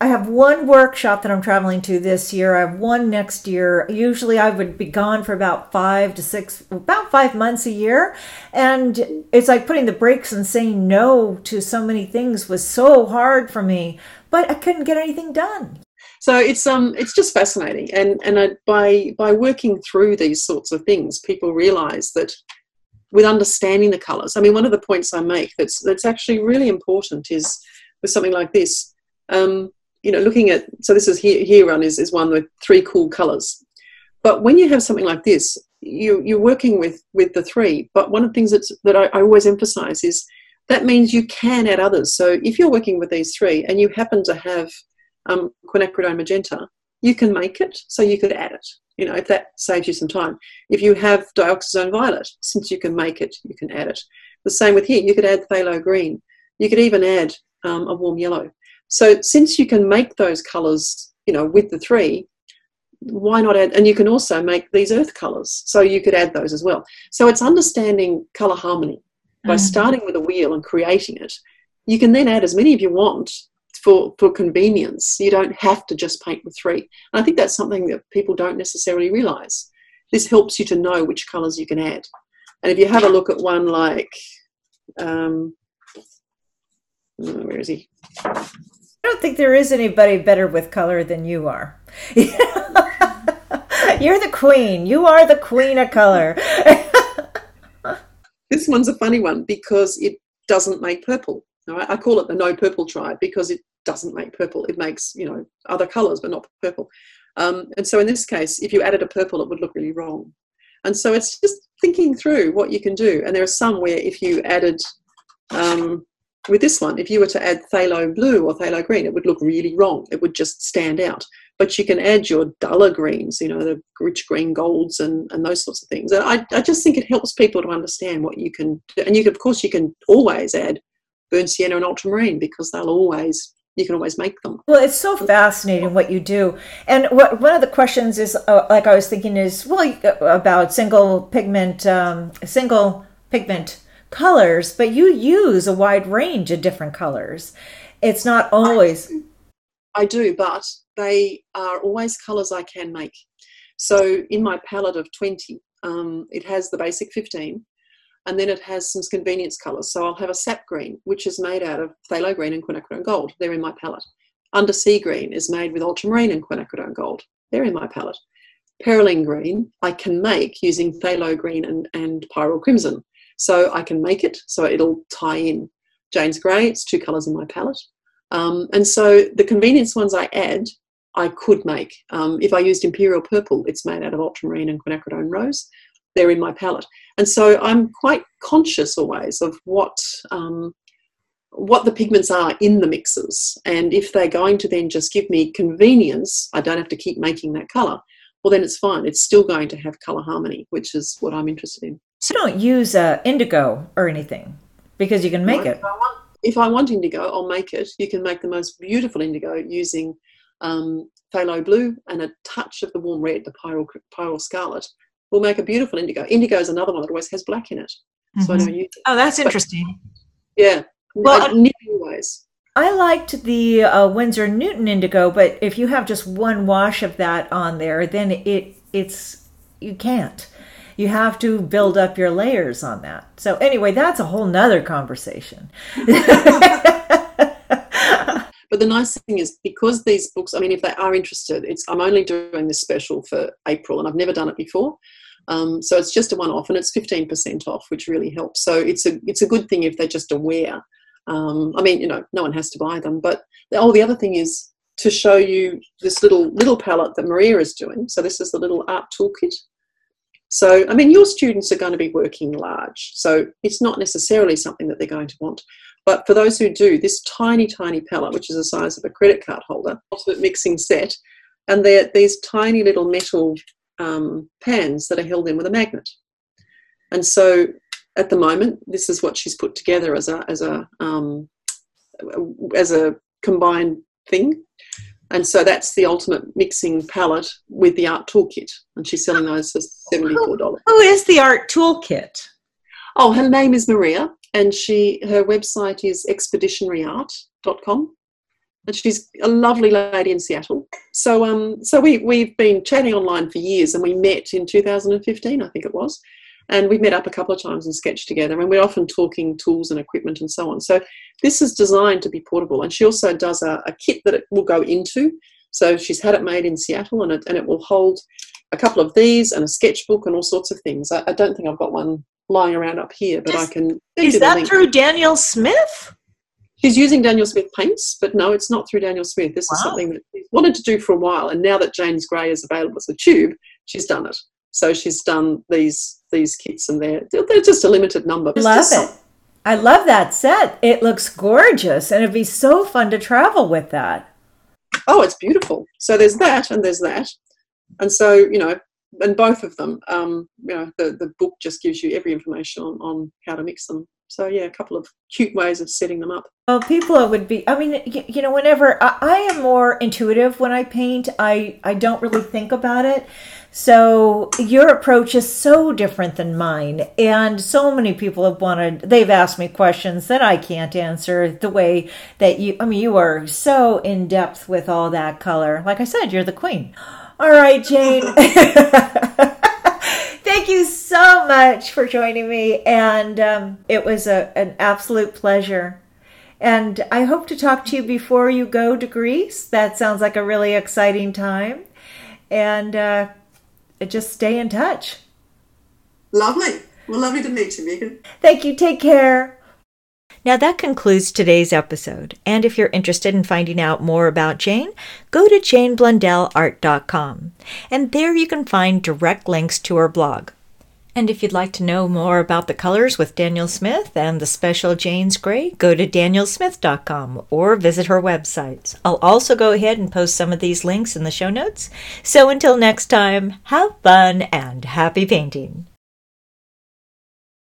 I have one workshop that I'm traveling to this year. I have one next year. Usually I would be gone for about five to six, about five months a year. And it's like putting the brakes and saying no to so many things was so hard for me, but I couldn't get anything done so it's um it's just fascinating and and I, by by working through these sorts of things people realize that with understanding the colors i mean one of the points i make that's that's actually really important is with something like this um you know looking at so this is here here run is, is one with three cool colors but when you have something like this you you're working with with the three but one of the things that's, that I, I always emphasize is that means you can add others so if you're working with these three and you happen to have um, quinacridone magenta, you can make it, so you could add it. You know, if that saves you some time. If you have dioxazine violet, since you can make it, you can add it. The same with here, you could add phthalo green. You could even add um, a warm yellow. So since you can make those colours, you know, with the three, why not add? And you can also make these earth colours, so you could add those as well. So it's understanding colour harmony by mm. starting with a wheel and creating it. You can then add as many of you want for, for convenience. You don't have to just paint with three. And I think that's something that people don't necessarily realize. This helps you to know which colors you can add. And if you have a look at one like, um, where is he? I don't think there is anybody better with color than you are. You're the queen. You are the queen of color. this one's a funny one because it doesn't make purple. I call it the no purple triad because it doesn't make purple. It makes, you know, other colours, but not purple. Um, and so in this case, if you added a purple, it would look really wrong. And so it's just thinking through what you can do. And there are some where if you added, um, with this one, if you were to add phthalo blue or phthalo green, it would look really wrong. It would just stand out. But you can add your duller greens, you know, the rich green golds and, and those sorts of things. And I, I just think it helps people to understand what you can do. And you can, of course, you can always add burnt sienna and ultramarine because they'll always you can always make them. Well, it's so fascinating what you do. And what, one of the questions is, uh, like I was thinking, is well about single pigment, um, single pigment colors, but you use a wide range of different colors. It's not always. I do, but they are always colors I can make. So in my palette of 20, um, it has the basic 15, and then it has some convenience colours. So I'll have a sap green, which is made out of phthalo green and quinacridone gold. They're in my palette. Undersea green is made with ultramarine and quinacridone gold. They're in my palette. Perylene green I can make using phthalo green and, and pyrrole crimson. So I can make it so it'll tie in. Jane's grey, it's two colours in my palette. Um, and so the convenience ones I add, I could make. Um, if I used imperial purple, it's made out of ultramarine and quinacridone rose they're in my palette. And so I'm quite conscious always of what um, what the pigments are in the mixes. And if they're going to then just give me convenience, I don't have to keep making that colour. Well, then it's fine. It's still going to have colour harmony, which is what I'm interested in. So don't use uh, indigo or anything because you can make no, it. If I, want, if I, want, indigo, I'll make it. You can make the most beautiful indigo using um, phthalo blue and a touch of the warm red, the pyrrole, pyrrole scarlet, will make a beautiful indigo. Indigo is another one that always has black in it. Mm-hmm. So I know you. Oh, that's interesting. But, yeah. Well, I, always. I liked the uh, Winsor Newton indigo, but if you have just one wash of that on there, then it it's you can't. You have to build up your layers on that. So anyway, that's a whole nother conversation. But the nice thing is because these books, I mean, if they are interested, it's I'm only doing this special for April, and I've never done it before. Um, so it's just a one-off, and it's fifteen percent off, which really helps. So it's a it's a good thing if they're just aware. Um, I mean, you know, no one has to buy them, but the, oh, the other thing is to show you this little little palette that Maria is doing. So this is the little art toolkit. So, I mean, your students are going to be working large, so it's not necessarily something that they're going to want. But for those who do, this tiny, tiny palette, which is the size of a credit card holder, ultimate mixing set, and they're these tiny little metal um, pans that are held in with a magnet. And so at the moment, this is what she's put together as a as a um, as a combined thing. And so that's the ultimate mixing palette with the art toolkit, and she's selling those for seventy four dollars. Who is the art toolkit? Oh, her name is Maria, and she her website is expeditionaryart.com. And she's a lovely lady in Seattle. So um so we we've been chatting online for years and we met in 2015, I think it was. And we've met up a couple of times and sketched together and we're often talking tools and equipment and so on. So this is designed to be portable. And she also does a, a kit that it will go into. So she's had it made in Seattle and it and it will hold a couple of these and a sketchbook and all sorts of things. I, I don't think I've got one lying around up here, but Is- I can. Is that link. through Daniel Smith? She's using Daniel Smith paints, but no, it's not through Daniel Smith. This is something that she's wanted to do for a while, and now that Jane's Gray is available as a tube, she's done it. So she's done these these kits, and they're they're just a limited number. It's Love it. some- I love that set. It looks gorgeous, and it'd be so fun to travel with that. Oh, it's beautiful. So there's that, and there's that, and so you know, and both of them, um, you know, the the book just gives you every information on, on how to mix them. So yeah, a couple of cute ways of setting them up. Well, people would be. I mean, you, you know, whenever I, I am more intuitive when I paint, I I don't really think about it. So your approach is so different than mine, and so many people have wanted. They've asked me questions that I can't answer the way that you. I mean, you are so in depth with all that color. Like I said, you're the queen. All right, Jane. Thank you so much for joining me, and um, it was a, an absolute pleasure. And I hope to talk to you before you go to Greece. That sounds like a really exciting time. And uh, just stay in touch. Lovely. Well, lovely to meet you, Megan. Thank you. Take care. Now that concludes today's episode. And if you're interested in finding out more about Jane, go to janeblundellart.com. And there you can find direct links to her blog. And if you'd like to know more about the colors with Daniel Smith and the special Jane's Gray, go to danielsmith.com or visit her website. I'll also go ahead and post some of these links in the show notes. So until next time, have fun and happy painting.